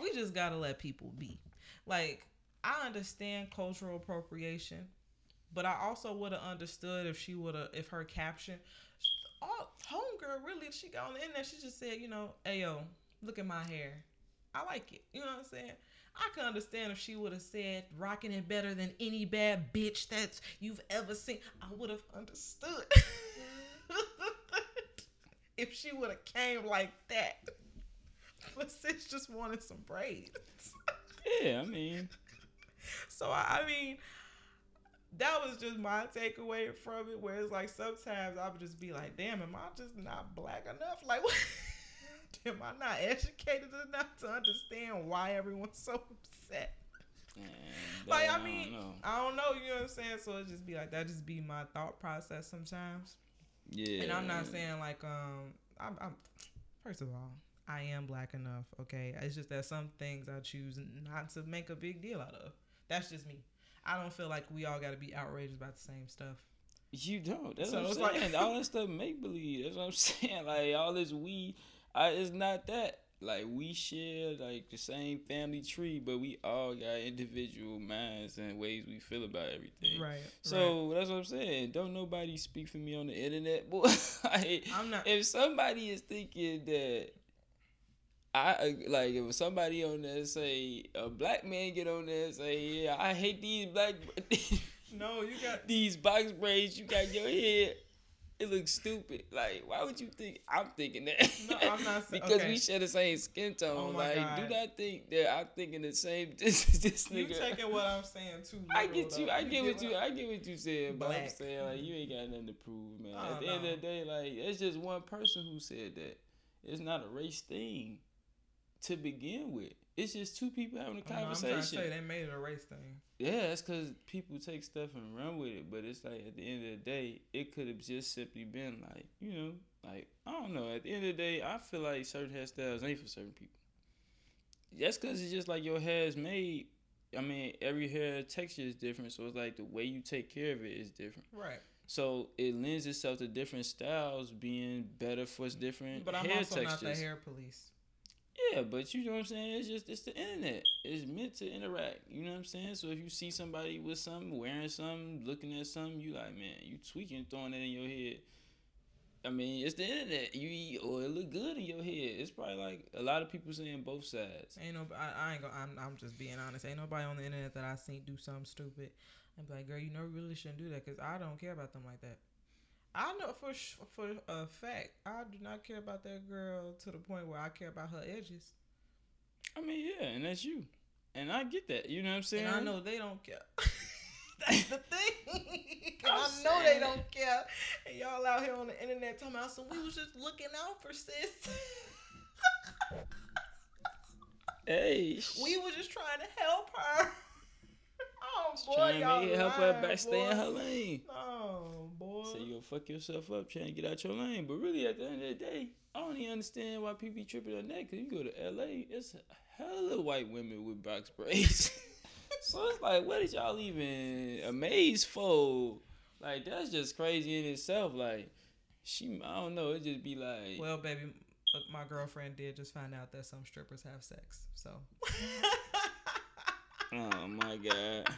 we just gotta let people be. Like I understand cultural appropriation, but I also would have understood if she would have, if her caption, all homegirl really, she got on the internet. She just said, you know, ayo, look at my hair. I like it. You know what I'm saying? I can understand if she would have said rocking it better than any bad bitch that you've ever seen. I would have understood. if she would have came like that. But sis just wanted some braids. yeah, I mean, So I mean, that was just my takeaway from it. Where it's like sometimes I would just be like, "Damn, am I just not black enough? Like, what? am I not educated enough to understand why everyone's so upset?" man, Like, I mean, don't know. I don't know. You know what I'm saying? So it just be like that. Just be my thought process sometimes. yeah, And I'm not saying like um I'm, I'm first of all I am black enough. Okay, it's just that some things I choose not to make a big deal out of. That's just me. I don't feel like we all got to be outraged about the same stuff. You don't. That's So what I'm it's like- saying. all that stuff make believe. That's what I'm saying. Like all this we, I, it's not that. Like we share like the same family tree, but we all got individual minds and ways we feel about everything. Right. So that's what I'm saying. Don't nobody speak for me on the internet, boy. like, I'm not. if somebody is thinking that I uh, like if somebody on there say a black man get on there and say yeah I hate these black no, you got. these box braids you got your head it looks stupid like why would you think I'm thinking that No, I'm not because okay. we share the same skin tone Oh like do not think that I'm thinking the same this this You nigga taking what I'm saying too? I get you. though. I get what you. I get what you said, but I'm saying like you ain't got nothing to prove, man. Oh, At the end of the day, like it's just one person who said that. It's not a race thing to begin with. It's just two people having a know, I'm trying to say they made it a race thing. Yeah, that's because people take stuff and run with it. But it's like at the end of the day, it could have just simply been like you know, like I don't know. At the end of the day, I feel like certain hairstyles ain't for certain people. That's because it's just like your hair is made. I mean, every hair texture is different, so it's like the way you take care of it is different. Right. So it lends itself to different styles being better for different But I'm hair also textures. not the hair police. Yeah, but you know what I'm saying? It's just it's the internet. It's meant to interact. You know what I'm saying? So if you see somebody with something, wearing something, looking at something, you like, man, you tweaking, throwing it in your head. I mean, it's the internet. You or it look good in your head. It's probably like a lot of people saying both sides. Ain't no, I, I ain't gonna. I'm, I'm just being honest. Ain't nobody on the internet that I seen do something stupid. I'm like, girl, you know, really shouldn't do that because I don't care about them like that. I know for sh- for a fact, I do not care about that girl to the point where I care about her edges, I mean, yeah, and that's you. And I get that. You know what I'm saying? and I know they don't care. That's the thing. I'm know they don't care. And y'all out here on the internet talking about, so we was just looking out for sis. Hey, we were just trying to help her. Boy, trying y'all to make it help her lying, back stay in her lane. Oh boy. So you gonna fuck yourself up trying to get out your lane. But really, at the end of the day, I don't even understand why people be tripping on that. Cause you go to LA, it's a hell of white women with box braids. so it's like, what is y'all even amazed for? Like that's just crazy in itself. Like she, I don't know. It just be like, Well, baby, uh, my girlfriend did just find out that some strippers have sex. So oh my god.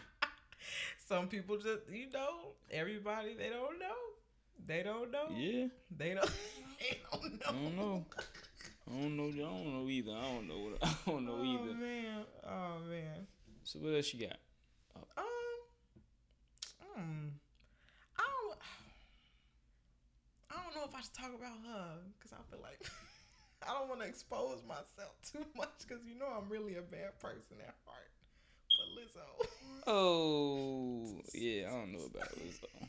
Some people just, you know, everybody they don't know. They don't know. Yeah, They don't. They don't know. I don't know. I don't know. I don't know either. I don't know. What, I don't know oh either. Oh man. Oh man. So what else you got? Um. mm, I don't. I don't know if I should talk about her because I feel like I don't want to expose myself too much because you know I'm really a bad person at heart. But Lizzo. Oh, yeah, I don't know about Lizzo.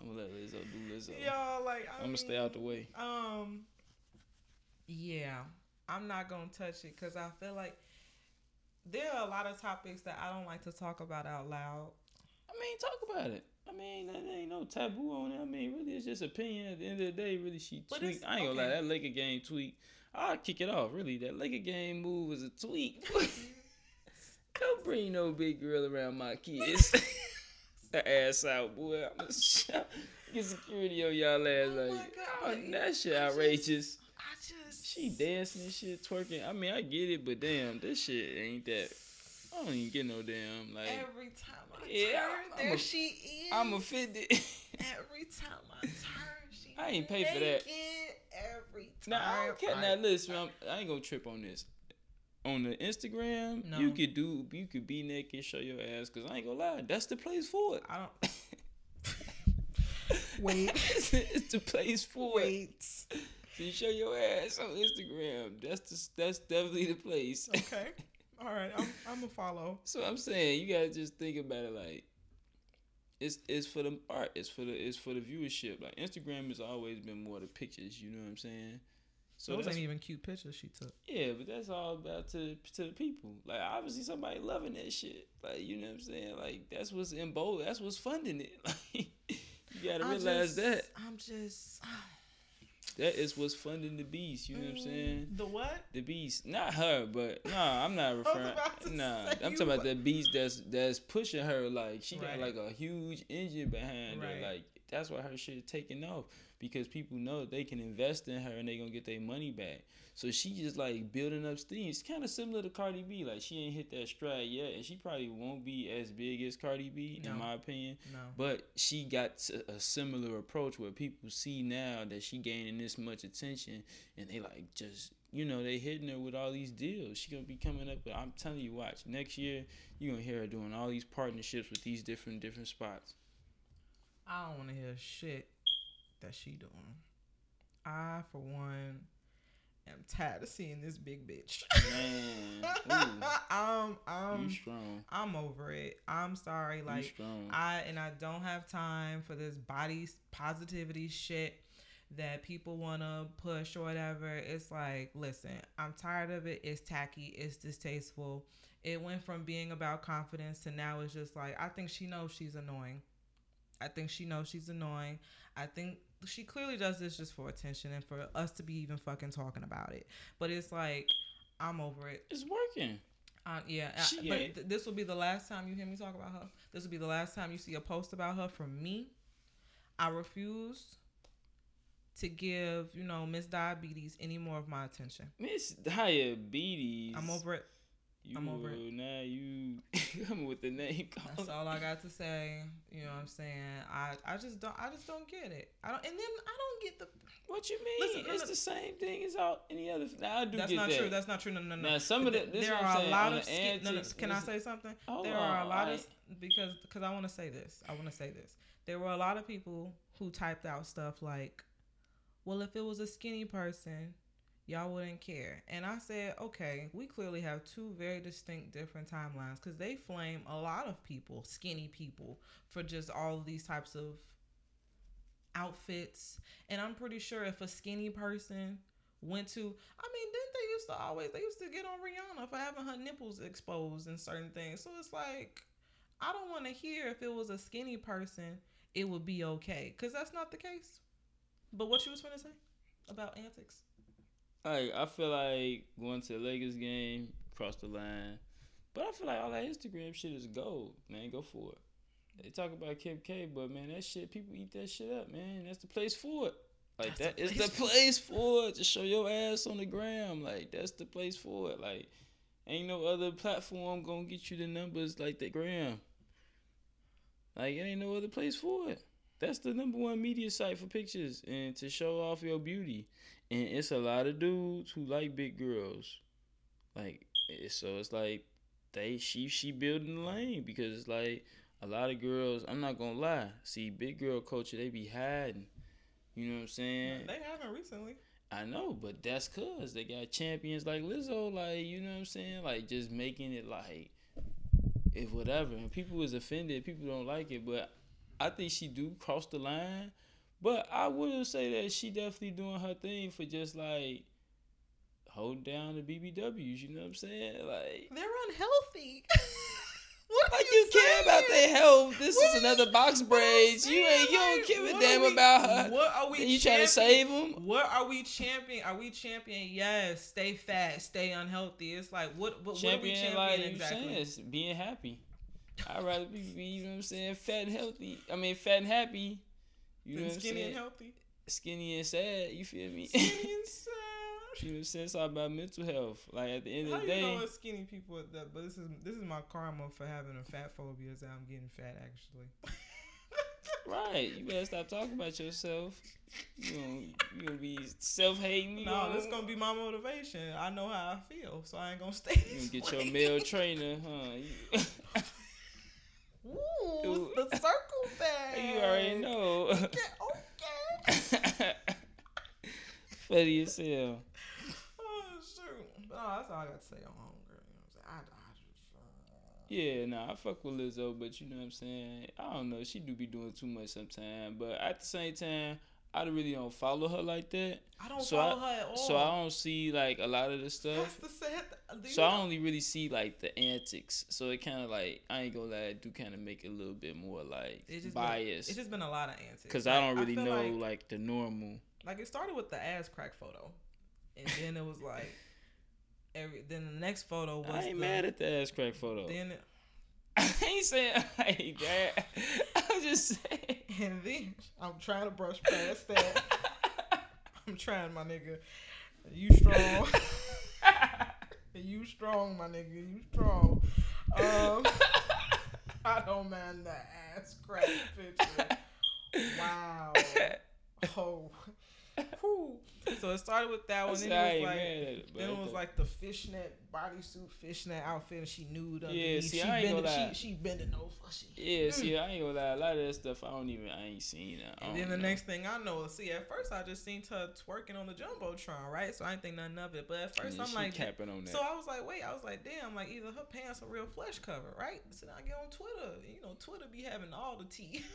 I'm gonna let Lizzo do Lizzo. Y'all like I I'm gonna stay out the way. Um. Yeah, I'm not gonna touch it because I feel like there are a lot of topics that I don't like to talk about out loud. I mean, talk about it. I mean, there ain't no taboo on it. I mean, really, it's just opinion. At the end of the day, really, she But tweaked. I ain't gonna lie, that Laker game tweet. I'll kick it off. Really, that Laker game move was a tweak. Don't bring no big girl around my kids. the ass out, boy. I'm gonna shout. Get security on y'all ass. Oh my like, God, oh, that shit I just- outrageous. I just She dancing and shit, twerking. I mean, I get it, but damn, this shit ain't that. I don't even get no damn like. Every time I Yeah, turn, I'm there a- she is. I'm offended. Every time I turn, she I ain't pay for that. Every time. now I don't care. I- Now listen, I'm, I ain't gonna trip on this. On the Instagram, No. you could do, you could be naked, show your ass. Cause I ain't gonna lie, that's the place for it. I don't. Wait. it's, the place for it. Wait. So you show your ass on Instagram. That's the, that's definitely the place. Okay. All right. I'm. I'm gonna follow. So I'm saying you gotta just think about it like it's it's for the art, it's for the it's for the viewership. Like Instagram has always been more the pictures, you know what I'm saying? So Those ain't even cute pictures she took. yeah, but that's all about to to the people. Like obviously somebody loving that shit. Like you know what I'm saying? Like that's what's in bold. That's what's funding it. Like you gotta I realize just- that I'm just. that is what's funding the beast. You know what I'm mm, saying? The what? The beast, not her, but nah, I'm not referring. Nah, I'm talking about the beast that's that's pushing her. Like she Right. got like a huge engine behind Right. her. Like that's why her shit is taking off because people know they can invest in her and they gonna get their money back. So she just like building up steam. It's kind of similar to Cardi B. Like she ain't hit that stride yet, and she probably won't be as big as Cardi B No. in my opinion. No. But she got a similar approach where people see now that she gaining this much attention, and they like just you know they hitting her with all these deals. She gonna be coming up. With, I'm telling you, watch next year you gonna hear her doing all these partnerships with these different different spots. I don't want to hear shit that she doing. I, for one, am tired of seeing this big bitch. Man, you strong, I'm over it. I'm sorry. Like. I and I don't have time for this body positivity shit that people want to push or whatever. It's like, listen, I'm tired of it. It's tacky. It's distasteful. It went from being about confidence to now it's just like I think she knows she's annoying. I think she knows she's annoying. I think she clearly does this just for attention and for us to be even fucking talking about it. But it's like I'm over it. it's working. Uh, yeah, uh, She but th- this will be the last time you hear me talk about her. This will be the last time you see a post about her from me. I refuse to give, you know, Miss Diabetes any more of my attention. Miss Diabetes. I'm over it. You, I'm over it. Now you coming with the name. That's all I got to say. You know what I'm saying? I, I just don't I just don't get it. I don't and then I don't get the What you mean? Listen, it's no. the same thing as all any other. Now I do That's not that. true. That's not true. No, no, no. Now, some of the- this there are a lot of skin. No, no, can I say something? Hold there are a lot I- of because because I want to say this. I want to say this. There were a lot of people who typed out stuff like, "Well, if it was a skinny person, y'all wouldn't care. And I said, okay, we clearly have two very distinct different timelines because they flame a lot of people, skinny people, for just all these types of outfits. And I'm pretty sure if a skinny person went to, I mean, didn't they used to always, they used to get on Rihanna for having her nipples exposed and certain things. So it's like, I don't want to hear if it was a skinny person, it would be okay. Because that's not the case. But what you was going to say about antics? Like I feel like going to the Lakers game, cross the line. But I feel like all that Instagram shit is gold, man. Go for it. They talk about Kim K, but man, that shit people eat that shit up, man. That's the place for it. Like That's that the is the place for it to show your ass on the gram. Like that's the place for it. Like ain't no other platform gonna get you the numbers like the gram. Like it ain't no other place for it. That's the number one media site for pictures and to show off your beauty. And it's a lot of dudes who like big girls. Like eh, so it's like they she she building the lane because it's like a lot of girls, I'm not gonna lie. See, big girl culture, they be hiding. You know what I'm saying? They haven't recently. I know, but that's cause they got champions like Lizzo, like you know what I'm saying, like just making it like if whatever. And people is offended, people don't like it, but I think she do cross the line. But I will say that she definitely doing her thing for just like hold down the BBWs. You know what I'm saying? Like, They're unhealthy. what like you care about their health. This What is another you- box braids. You ain't you don't give a damn we- about her. What are we? You trying to save them? What are we champion? Are we champion? Yes, stay fat, stay unhealthy. It's like what? What, what are we champion, champion like you exactly? saying, it's being happy. I'd rather be, be, you know what I'm saying, fat and healthy. I mean, fat and happy. You know Than what I'm skinny and healthy. Skinny and sad. You feel me? Skinny and sad. you know what I'm saying? It's all about mental health. Like at the end How of the day, know skinny people? That, but this is this is my karma for having a fat phobia. Is that I'm getting fat actually. right? You better stop talking about yourself. You gonna you gonna be self hating. No, this is gonna be my motivation. I know how I feel, so I ain't gonna stay. You gonna get your male trainer, huh? Ooh, Ooh. the circle thing. You, already know. Okay, okay. Funny as hell. Oh shoot! Oh, that's all I got to say on homegirl. You know what I'm saying? I, I uh, Yeah, nah, I fuck with Lizzo, but you know what I'm saying. I don't know, she do be doing too much sometimes. But at the same time, I really don't follow her like that. I don't So follow I- her at all. So I don't see like a lot of the That's stuff. the sad. So I only really see like the antics. So it kind of like I ain't gonna lie, it do kind of make it a little bit more like It's just biased. Been, it's just been a lot of antics. Cause I don't really feel know Like, like, the normal. like it started with the ass crack photo, and then it was like every. Then the next photo was. I ain't the, mad at the ass crack photo. Then it- I ain't saying like that. I'm just saying. and then I'm trying to brush past that. I'm trying, my nigga. You strong. you strong, my nigga. You strong. Um, I don't mind the ass crack picture. Wow. Oh. So it started with that one. Then it was like, it, then it was like the fishnet bodysuit, fishnet outfit, and she nude underneath. Yeah, see, she I ain't bending, gonna she she bending over. She, Yeah, see, I ain't gonna lie. A lot of that stuff I don't even, I ain't seen that. And then the know. next thing I know, see, at first I just seen her twerking on the jumbotron, right? So I didn't think nothing of it. But at first Yeah, I'm like, capping on that. so I was like, wait, I was like, damn, like either her pants are real flesh cover, right? So then I get on Twitter, you know, Twitter be having all the tea.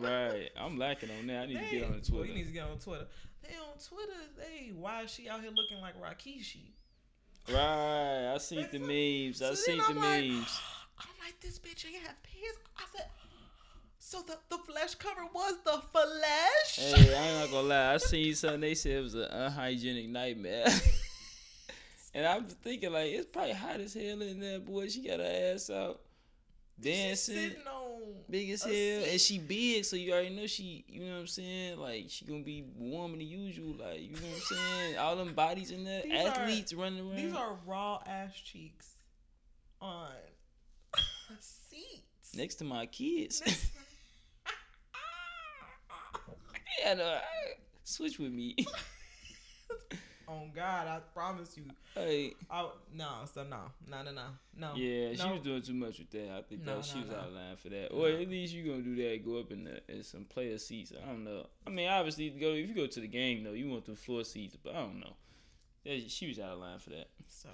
right, I'm lacking on that. I need to get on the Well, Twitter. you need to get on Twitter. They on Twitter, they why is she out here looking like Rikishi? Right, I seen the So- memes. I so seen then the I'm like, memes. I'm like, this bitch ain't have pants. I said, so the, the flesh cover was the flesh? Hey, I'm not gonna lie. I seen something. They said it was an unhygienic nightmare. and I'm thinking like it's probably hot as hell in there, boy. She got her ass out, She's dancing, sitting on big as hell, and she big, so you already know she. You know what I'm saying? Like she gonna be warmer than usual. Like you know what I'm saying? All them bodies in there, These are- athletes running around. These are raw ass cheeks on seats. next to my kids. yeah, no, switch with me. oh God, I promise you. hey. I, no, so no, no, no, no, no. Yeah, she was doing too much with that. I think No, that she no, was no. out of line for that. Or at least you gonna do that. Go up in the in some player seats. I don't know. I mean, obviously, go if you go to the game though, you want the floor seats, but I don't know. Yeah, she was out of line for that. So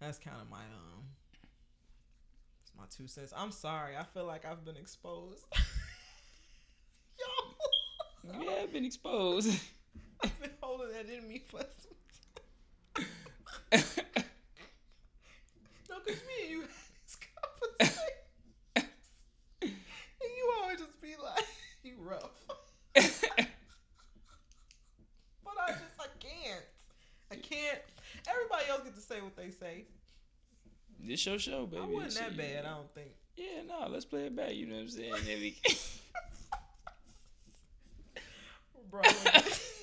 that's kind of my um, it's my two cents. I'm sorry. I feel like I've been exposed. Yo, Yeah, I've been exposed. I've been holding that in me for some time. No, cause me and you had this conversation, and you always just be like, "You rough," but I just I can't. I can't. Everybody else get to say what they say. this your show, baby. I wasn't that Shit. bad. I don't think. Yeah, no, let's play it back. You know what I'm saying? Then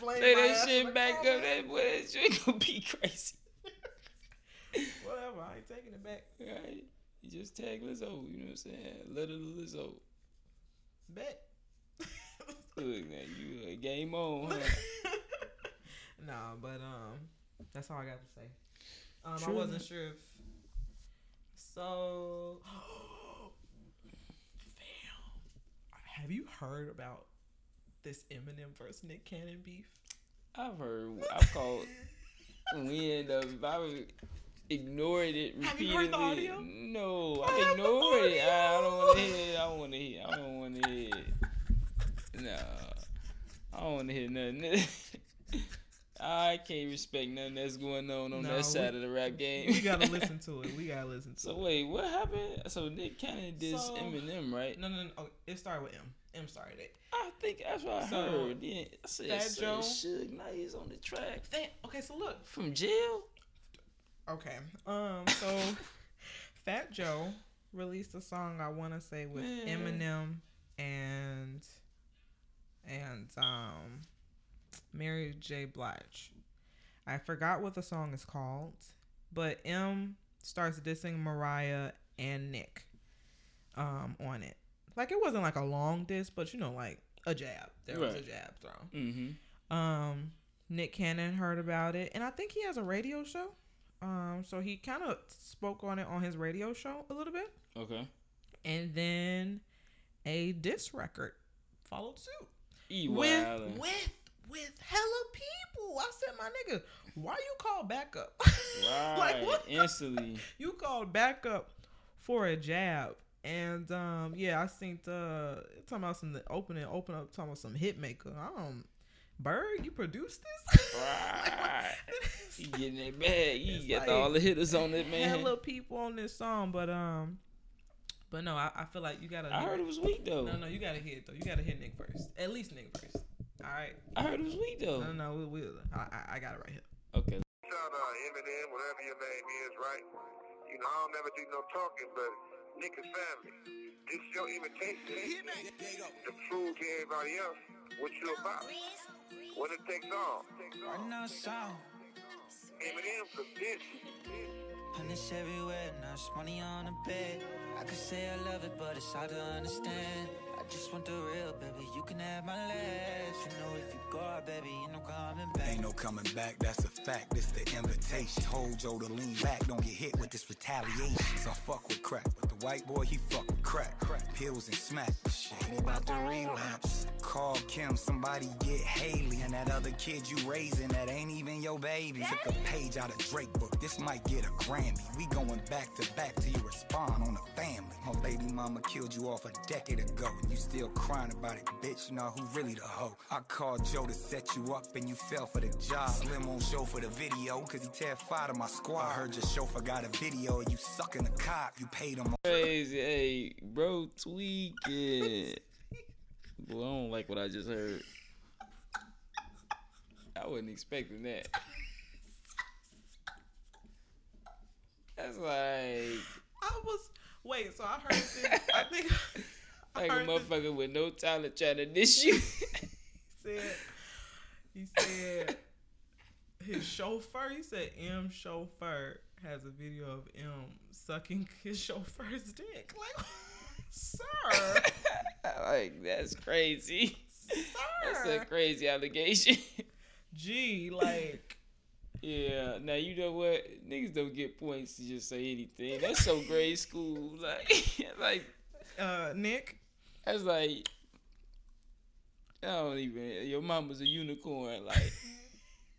Bro, Play that shit back up. That boy, that shit gonna be crazy. Whatever. I ain't taking it back. Right? You just tag Lizzo. You know what I'm saying? Little Lizzo. Bet. Look, man, you uh, game on. Huh? nah, but um, that's all I got to say. Um, I wasn't sure if. So, fam, have you heard about this Eminem versus Nick Cannon beef? I've heard. I've called. We end up. I would ignored it repeatedly. Have you heard the audio? No, I I ignored it. I, I don't want to hear. it. I don't want to hear. I don't want to hear. it. No, I don't want to hear nothing. I can't respect nothing that's going on on No, that we- side of the rap game. We gotta listen to it. We gotta listen to So it. wait, what happened? So Nick Cannon did So- Eminem, right? No, no, no. Oh, it started with M. M started it. I think that's what I So, heard. Yeah, I said, Fat said Joe- Suge Knight on the track okay, so look. from jail. Okay. Um. So, Fat Joe released a song. I want to say with Man. Eminem and and um Mary J. Blige. I forgot what the song is called, but M starts dissing Mariah and Nick um on it. Like it wasn't like a long diss, but you know, like a jab. There was a jab thrown. Mm-hmm. Um, Nick Cannon heard about it, and I think he has a radio show. Um, so he kind of spoke on it on his radio show a little bit, Okay. and then a diss record followed suit with with with hella people. I said, my nigga, why you call backup? Right. like what? Instantly. you called backup for a jab. And um, yeah, I seen the talking about some the opening, open up talking about some hit maker. Um, Bird, you produced this? Right. He getting that bag. He It's got like all the hitters on it, man. hella people on this song, but um, but no, I, I feel like you gotta. I heard it was weak though. No, no, you gotta hit though. You gotta hit Nick first. At least Nick first. All right. I heard it was weak though. No, no, we will. I, I, I got it right here. Okay. Shout out Eminem, whatever your name is, right? You know, I don't never do no talking, but Nick is family. This is your imitation to prove to everybody else what you about. What it takes on. Right now, sound. Eminem for this. Hundreds everywhere, now it's money on the bed. I could say I love it, but it's hard to understand. I just want the real, baby. You can have my last. You know, if you go out, baby, ain't no coming back. Ain't no coming back, that's a fact. This the invitation. Told Joe to lean back, don't get hit with this retaliation. So I fuck with crack, but the white boy he fuck with crack. Pills and smack. Shit, he about to relapse. Call Kim, somebody get Hailie. And that other kid you raising that ain't even your baby. Took a page out of Drake book, this might get a Grammy. We going back to back till you respond on the family. My baby mama killed you off a decade ago, and you still crying about it, bitch. You know who really the hoe? I called Joe to set you up, and you fell for the job. Slim on show for the video, cause he terrified of my squad. I heard your chauffeur got a video you sucking the cop. You paid him Crazy, hey, bro, tweaking. Boy, I don't like what I just heard. I wasn't expecting that. That's like I was wait. So I heard this. I think I like a heard this motherfucker with no talent trying to dish you. he said he said his chauffeur. He said M chauffeur has a video of M sucking his chauffeur's dick. Like, sir, like that's crazy. Sir. That's a crazy allegation. Gee, like yeah. Now you know what? Niggas don't get points to just say anything. That's so grade school. Like, like uh Nick. that's like. I don't even. Your mama's a unicorn. Like,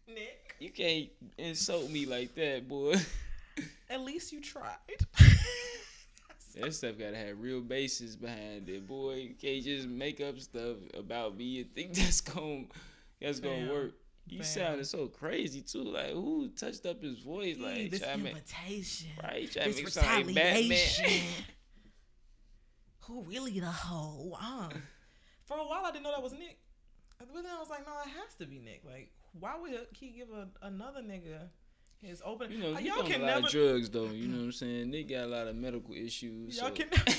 Nick. You can't insult me like that, boy. At least you tried. That stuff gotta have real basis behind it, boy. You can't just make up stuff about me and think that's gonna that's gonna work. You sounded so crazy too. Like who touched up his voice? Like this trying to make, invitation. right? To This make like Batman. retaliation. Who really the hoe? Um, for a while, I didn't know that was Nick. But then I was like, no, it has to be Nick. Like, why would he give a, another nigga his open? You know, Uh, he y'all on a can lot never. of drugs though. You know what I'm saying? They got a lot of medical issues. y'all so- can never.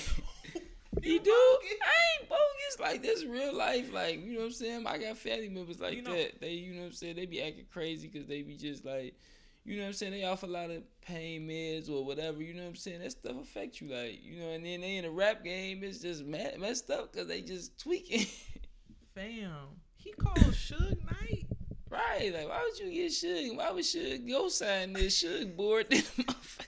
He do. I ain't bogus. Like this real life. Like you know what I'm saying. I got family members like You know- that. They you know what I'm saying. They be acting crazy because they be just like, you know what I'm saying. They off a lot of pain meds or whatever. You know what I'm saying. That stuff affect you. Like you know. And then they in the rap game. It's just ma- messed up because they just tweaking. Fam, he called Suge Knight. Right. Like why would you get Suge? Why would Suge go sign this Suge board? This motherfucker.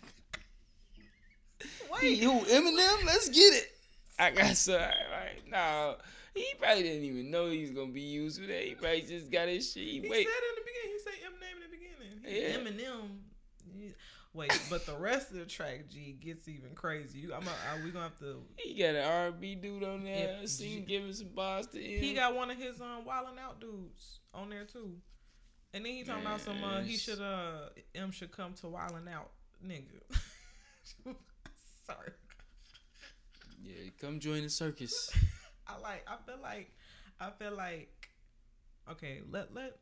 Wait, You Eminem, let's get it. I got so right No. He probably didn't even know he was gonna be used for that. He probably just got his shit. he Wait, said in the beginning. He said Eminem in the beginning. He- Yeah. Eminem. Wait, but the rest of the track G gets even crazy. You, I'm. Are we gonna have to? he got an R&B dude on there. Seen giving some bars to him. He got one of his um wilding out dudes on there too. And then he talking about some uh he should uh M should come to wilding out nigga. Sorry. yeah, come join the circus. I like I feel like I feel like okay, let let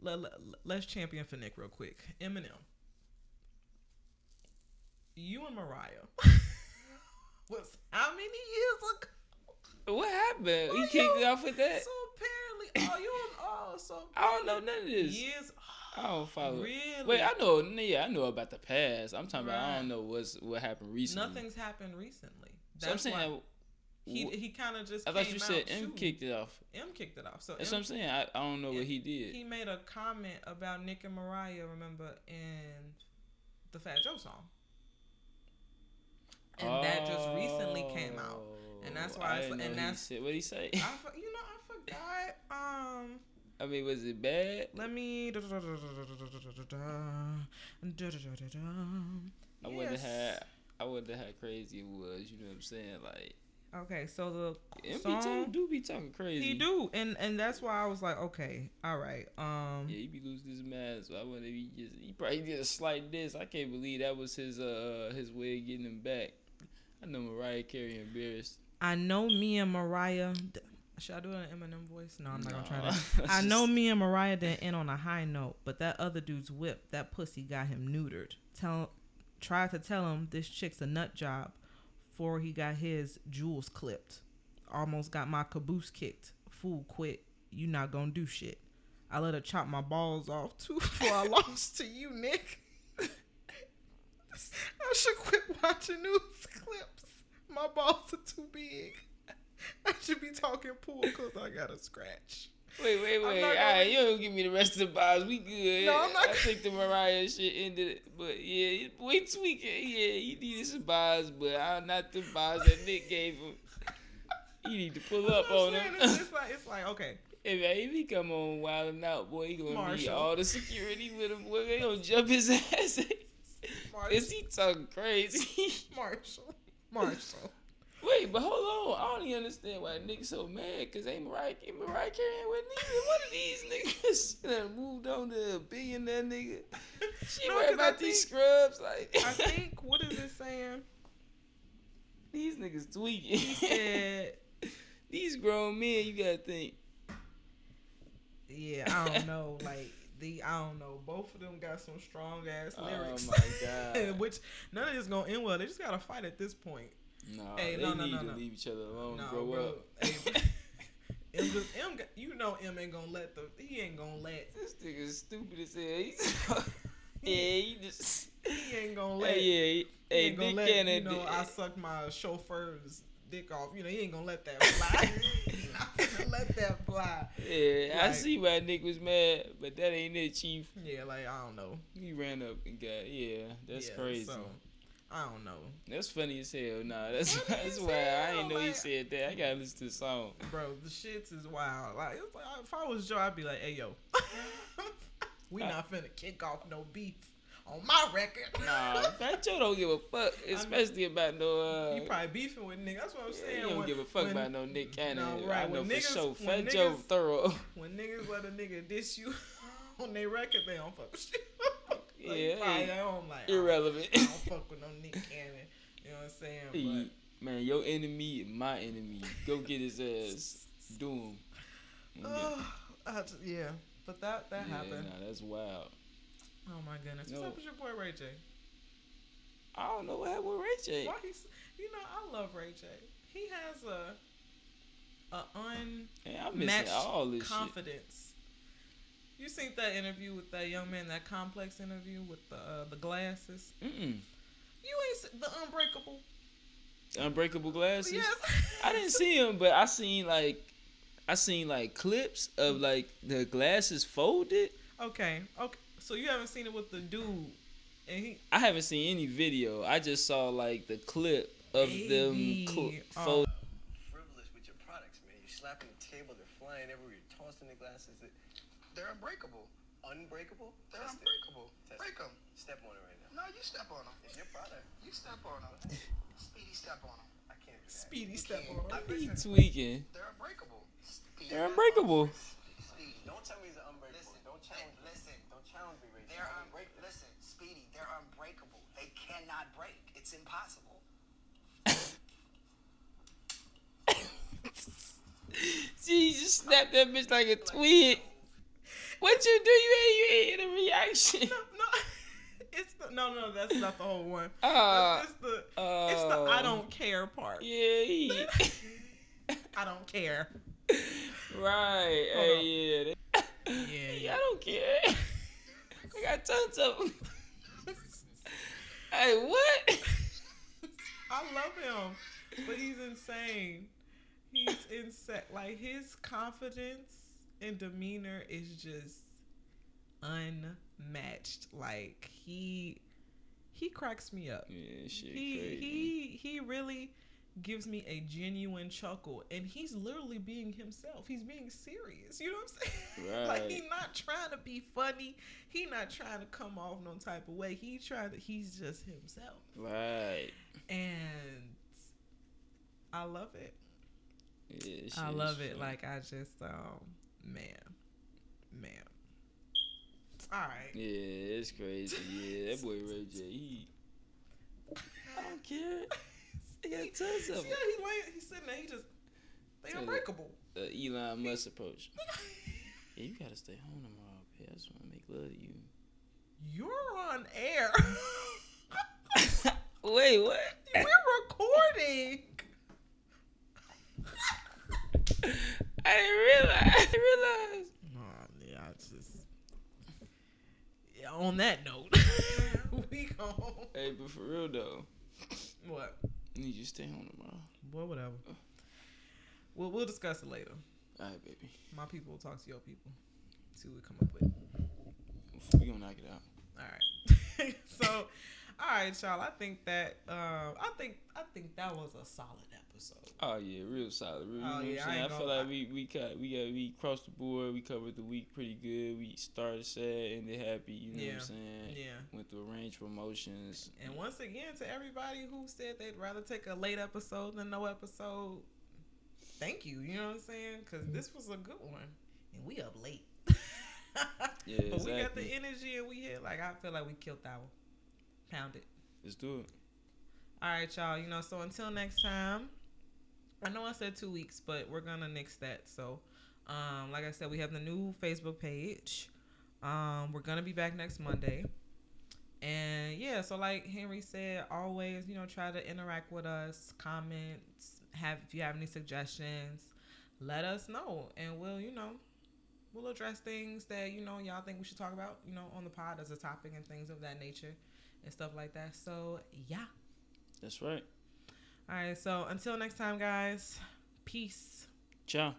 let, let let's champion for Nick real quick. Eminem. You and Mariah was how many years ago? What happened? Well, kicked yo, it off with that. So oh, you oh, so I don't know none of this. years. I don't follow. Really? Wait, I know. Yeah, I know about the past. I'm talking about. I don't know what's what happened recently. Nothing's happened recently. So I'm That's saying. he he kind of just. I thought you said M shooting. kicked it off. M kicked it off. So That's M, what I'm saying. I, I don't know what he did. he made a comment about Nick and Mariah. Remember in the Fat Joe song, and that just recently came out. And that's why Oh, I it's- and that's- said what he say. I you know I forgot. Um, I mean, was it bad? let me. I wouldn't have. I wouldn't have how crazy it was. You know what I'm saying? Like, Okay, so the MB song do be talking crazy. he do, and and that's why I was like, okay, all right, um, Yeah, he be losing his mask. So I wonder if he just he probably did a slight diss. I can't believe that was his uh his way of getting him back. I know Mariah Carey embarrassed. I know me and Mariah. Should I do an Eminem voice? No, I'm not gonna try that. I know me and Mariah didn't end on a high note, but that other dude's whip, that pussy got him neutered. Tell, tried to tell him this chick's a nut job, before he got his jewels clipped. Almost got my caboose kicked. Fool quit. You not gonna do shit. I let her chop my balls off too before I lost to you, Nick. I should quit watching news clips. My balls are too big. I should be talking pool because I got a scratch. Wait, wait, wait. All right, you don't give me the rest of the bars. We good. No, I'm not I think the Mariah shit ended it. But yeah, we tweaking. Yeah, he needed some bars, but I'm not the bars that Nick gave him. He need to pull up on him. It's, it's like it's like okay. If, if he come on Wild 'N Out, boy, he gonna Marshall. all the security with him. Boy, they gonna jump his ass. Is he talking crazy? Marshall, Marshall. But hold on. I don't even understand why Nick so mad. Cause ain't Mariah, ain't Mariah Carey ain't with neither one of these niggas. She done moved on to a billionaire nigga. She No, worried about these scrubs. Like I think what is it saying? these niggas He said, these grown men, you gotta think. "Yeah, I don't know. Like the I don't know. Both of them got some strong ass lyrics. Oh lyrics. my god. Which none of this gonna end well. They just gotta fight at this point. No, Hey, they no, no, need no, to leave each other alone. Nah, grow bro. up. Hey, M, M, you know M ain't gonna let the he ain't gonna let This nigga's stupid as hell. He's yeah, he just. he ain't gonna let Hey, yeah, he hey, ain't gonna Nick let Cannon. you know did- I suck my chauffeur's dick off. You know he ain't gonna let that fly. He not gonna let that fly. Yeah, I see why Nick was mad, but that ain't it, Chief. Yeah, like I don't know. He ran up and got yeah. That's Yeah, crazy. So, I don't know, That's funny as hell. Nah, that's that's why I ain't know he said that. I gotta listen to the song. bro. The shits is wild. Like, like if I was Joe, I'd be like, "Hey yo, We I- not finna kick off no beef on my record. Nah, Fat Joe don't give a fuck, especially about no. Uh, you probably beefing with niggas. That's what I'm saying. he don't when- give a fuck when- about no Nick Cannon. No, right, I know when for niggas- sure. Fat Joe thorough. When niggas let a nigga diss you on their record, they don't fuck with you. Like, Yeah, probably hey, at home like, oh, Irrelevant. I don't fuck with no Nick Cannon. You know what I'm saying? Hey, Man, your enemy my enemy. Go get his ass. Do him. But uh, I just- yeah, but that that yeah, happened. nah, that's wild. Oh my goodness. What's No. up with your boy Ray J? I don't know what happened with Ray J. Why he's you know I love Ray J. He has a a Man, I'm missing unmatched all this shit. Confidence. You seen that interview with that young man, that complex interview with the uh, the glasses? Mm-mm. You ain't se- the unbreakable. Unbreakable glasses. Yes. I didn't see him, but I seen like, I seen like clips of like the glasses folded. Okay. Okay. So you haven't seen it with the dude, and he I haven't seen any video. I just saw like the clip of Baby. them cl- Oh. fold. frivolous with your products, man. You're slapping the table, they're flying everywhere, you're tossing the glasses. It, They're unbreakable. unbreakable? They're Test it. unbreakable. Test Break them. Step on it right now. No, you step on them. It's your product. You step on them. Speedy step on them. I can't do that. speedy You step can't. on. I him. He tweaking. They're unbreakable. Speedy. They're unbreakable. Speedy. Don't tell me it's unbreakable. Listen, don't challenge me. listen. Don't challenge me, Rachel. They're unbreakable. listen, Speedy. They're unbreakable. They cannot break. It's impossible. Gee, you just snapped that bitch like a twig. What you do? You ain't you ain't hit a reaction. No, no. It's the, no, no. That's not the whole one. Uh, just the. it's the. I don't care part. Yeah, I don't care. right. Hold Hey, on. yeah. Yeah, yeah. I don't care. I got tons of them. Hey, what? I love him, but he's insane. He's insane. Like his confidence and demeanor is just unmatched. Like he he cracks me up. Yeah, shit He crazy. he he really gives me a genuine chuckle and he's literally being himself. He's being serious. You know what I'm saying? Right. like he Right. not trying to be funny. He not trying to come off no type of way. He trying to he's just himself. Right. And I love it. Yeah, I love it. Like I just um man. Man. All right. Yeah, it's crazy. Yeah, that boy Ray J. He, I don't care. He got tons Yeah, of he them. lay, he's sitting there, he just they Tell unbreakable. The Elon Musk approach. Yeah, you gotta stay home tomorrow. babe. I just wanna make love to you. You're on air. Wait, what? We're recording. I didn't realize. I didn't realize. Oh, yeah, I just. Yeah, on that note, we go. Hey, but for real though, What? I need you to stay home tomorrow. Well, whatever. We'll, we'll discuss it later. All right, baby. My people will talk to your people. See what we come up with. We gonna knock it out. All right. so, all right, y'all. I think that um, I think I think that was a solid episode. Oh yeah, real solid. Real, Oh, you know yeah, what I I'm saying? I, feel like we we got we got we crossed the board. We covered the week pretty good. We started sad, ended happy. You know Yeah. what I'm saying? Yeah. Went through a range of emotions. And once again, to everybody who said they'd rather take a late episode than no episode, thank you. You know what I'm saying? Because this was a good one, and we up late. Yeah, exactly. but we got the energy, and we hit. Like I feel like we killed that one. Pound it. Let's do it. All right, y'all. You know, so until next time. I know I said two weeks, but we're gonna nix that. So, um, like I said, we have the new Facebook page. Um, we're gonna be back next Monday. And yeah, so like Henry said, always, you know, try to interact with us, comments, have if you have any suggestions, let us know. And we'll, you know, we'll address things that, you know, y'all think we should talk about, you know, on the pod as a topic and things of that nature and stuff like that. So yeah. That's right. All right, so until next time, guys, peace. Ciao.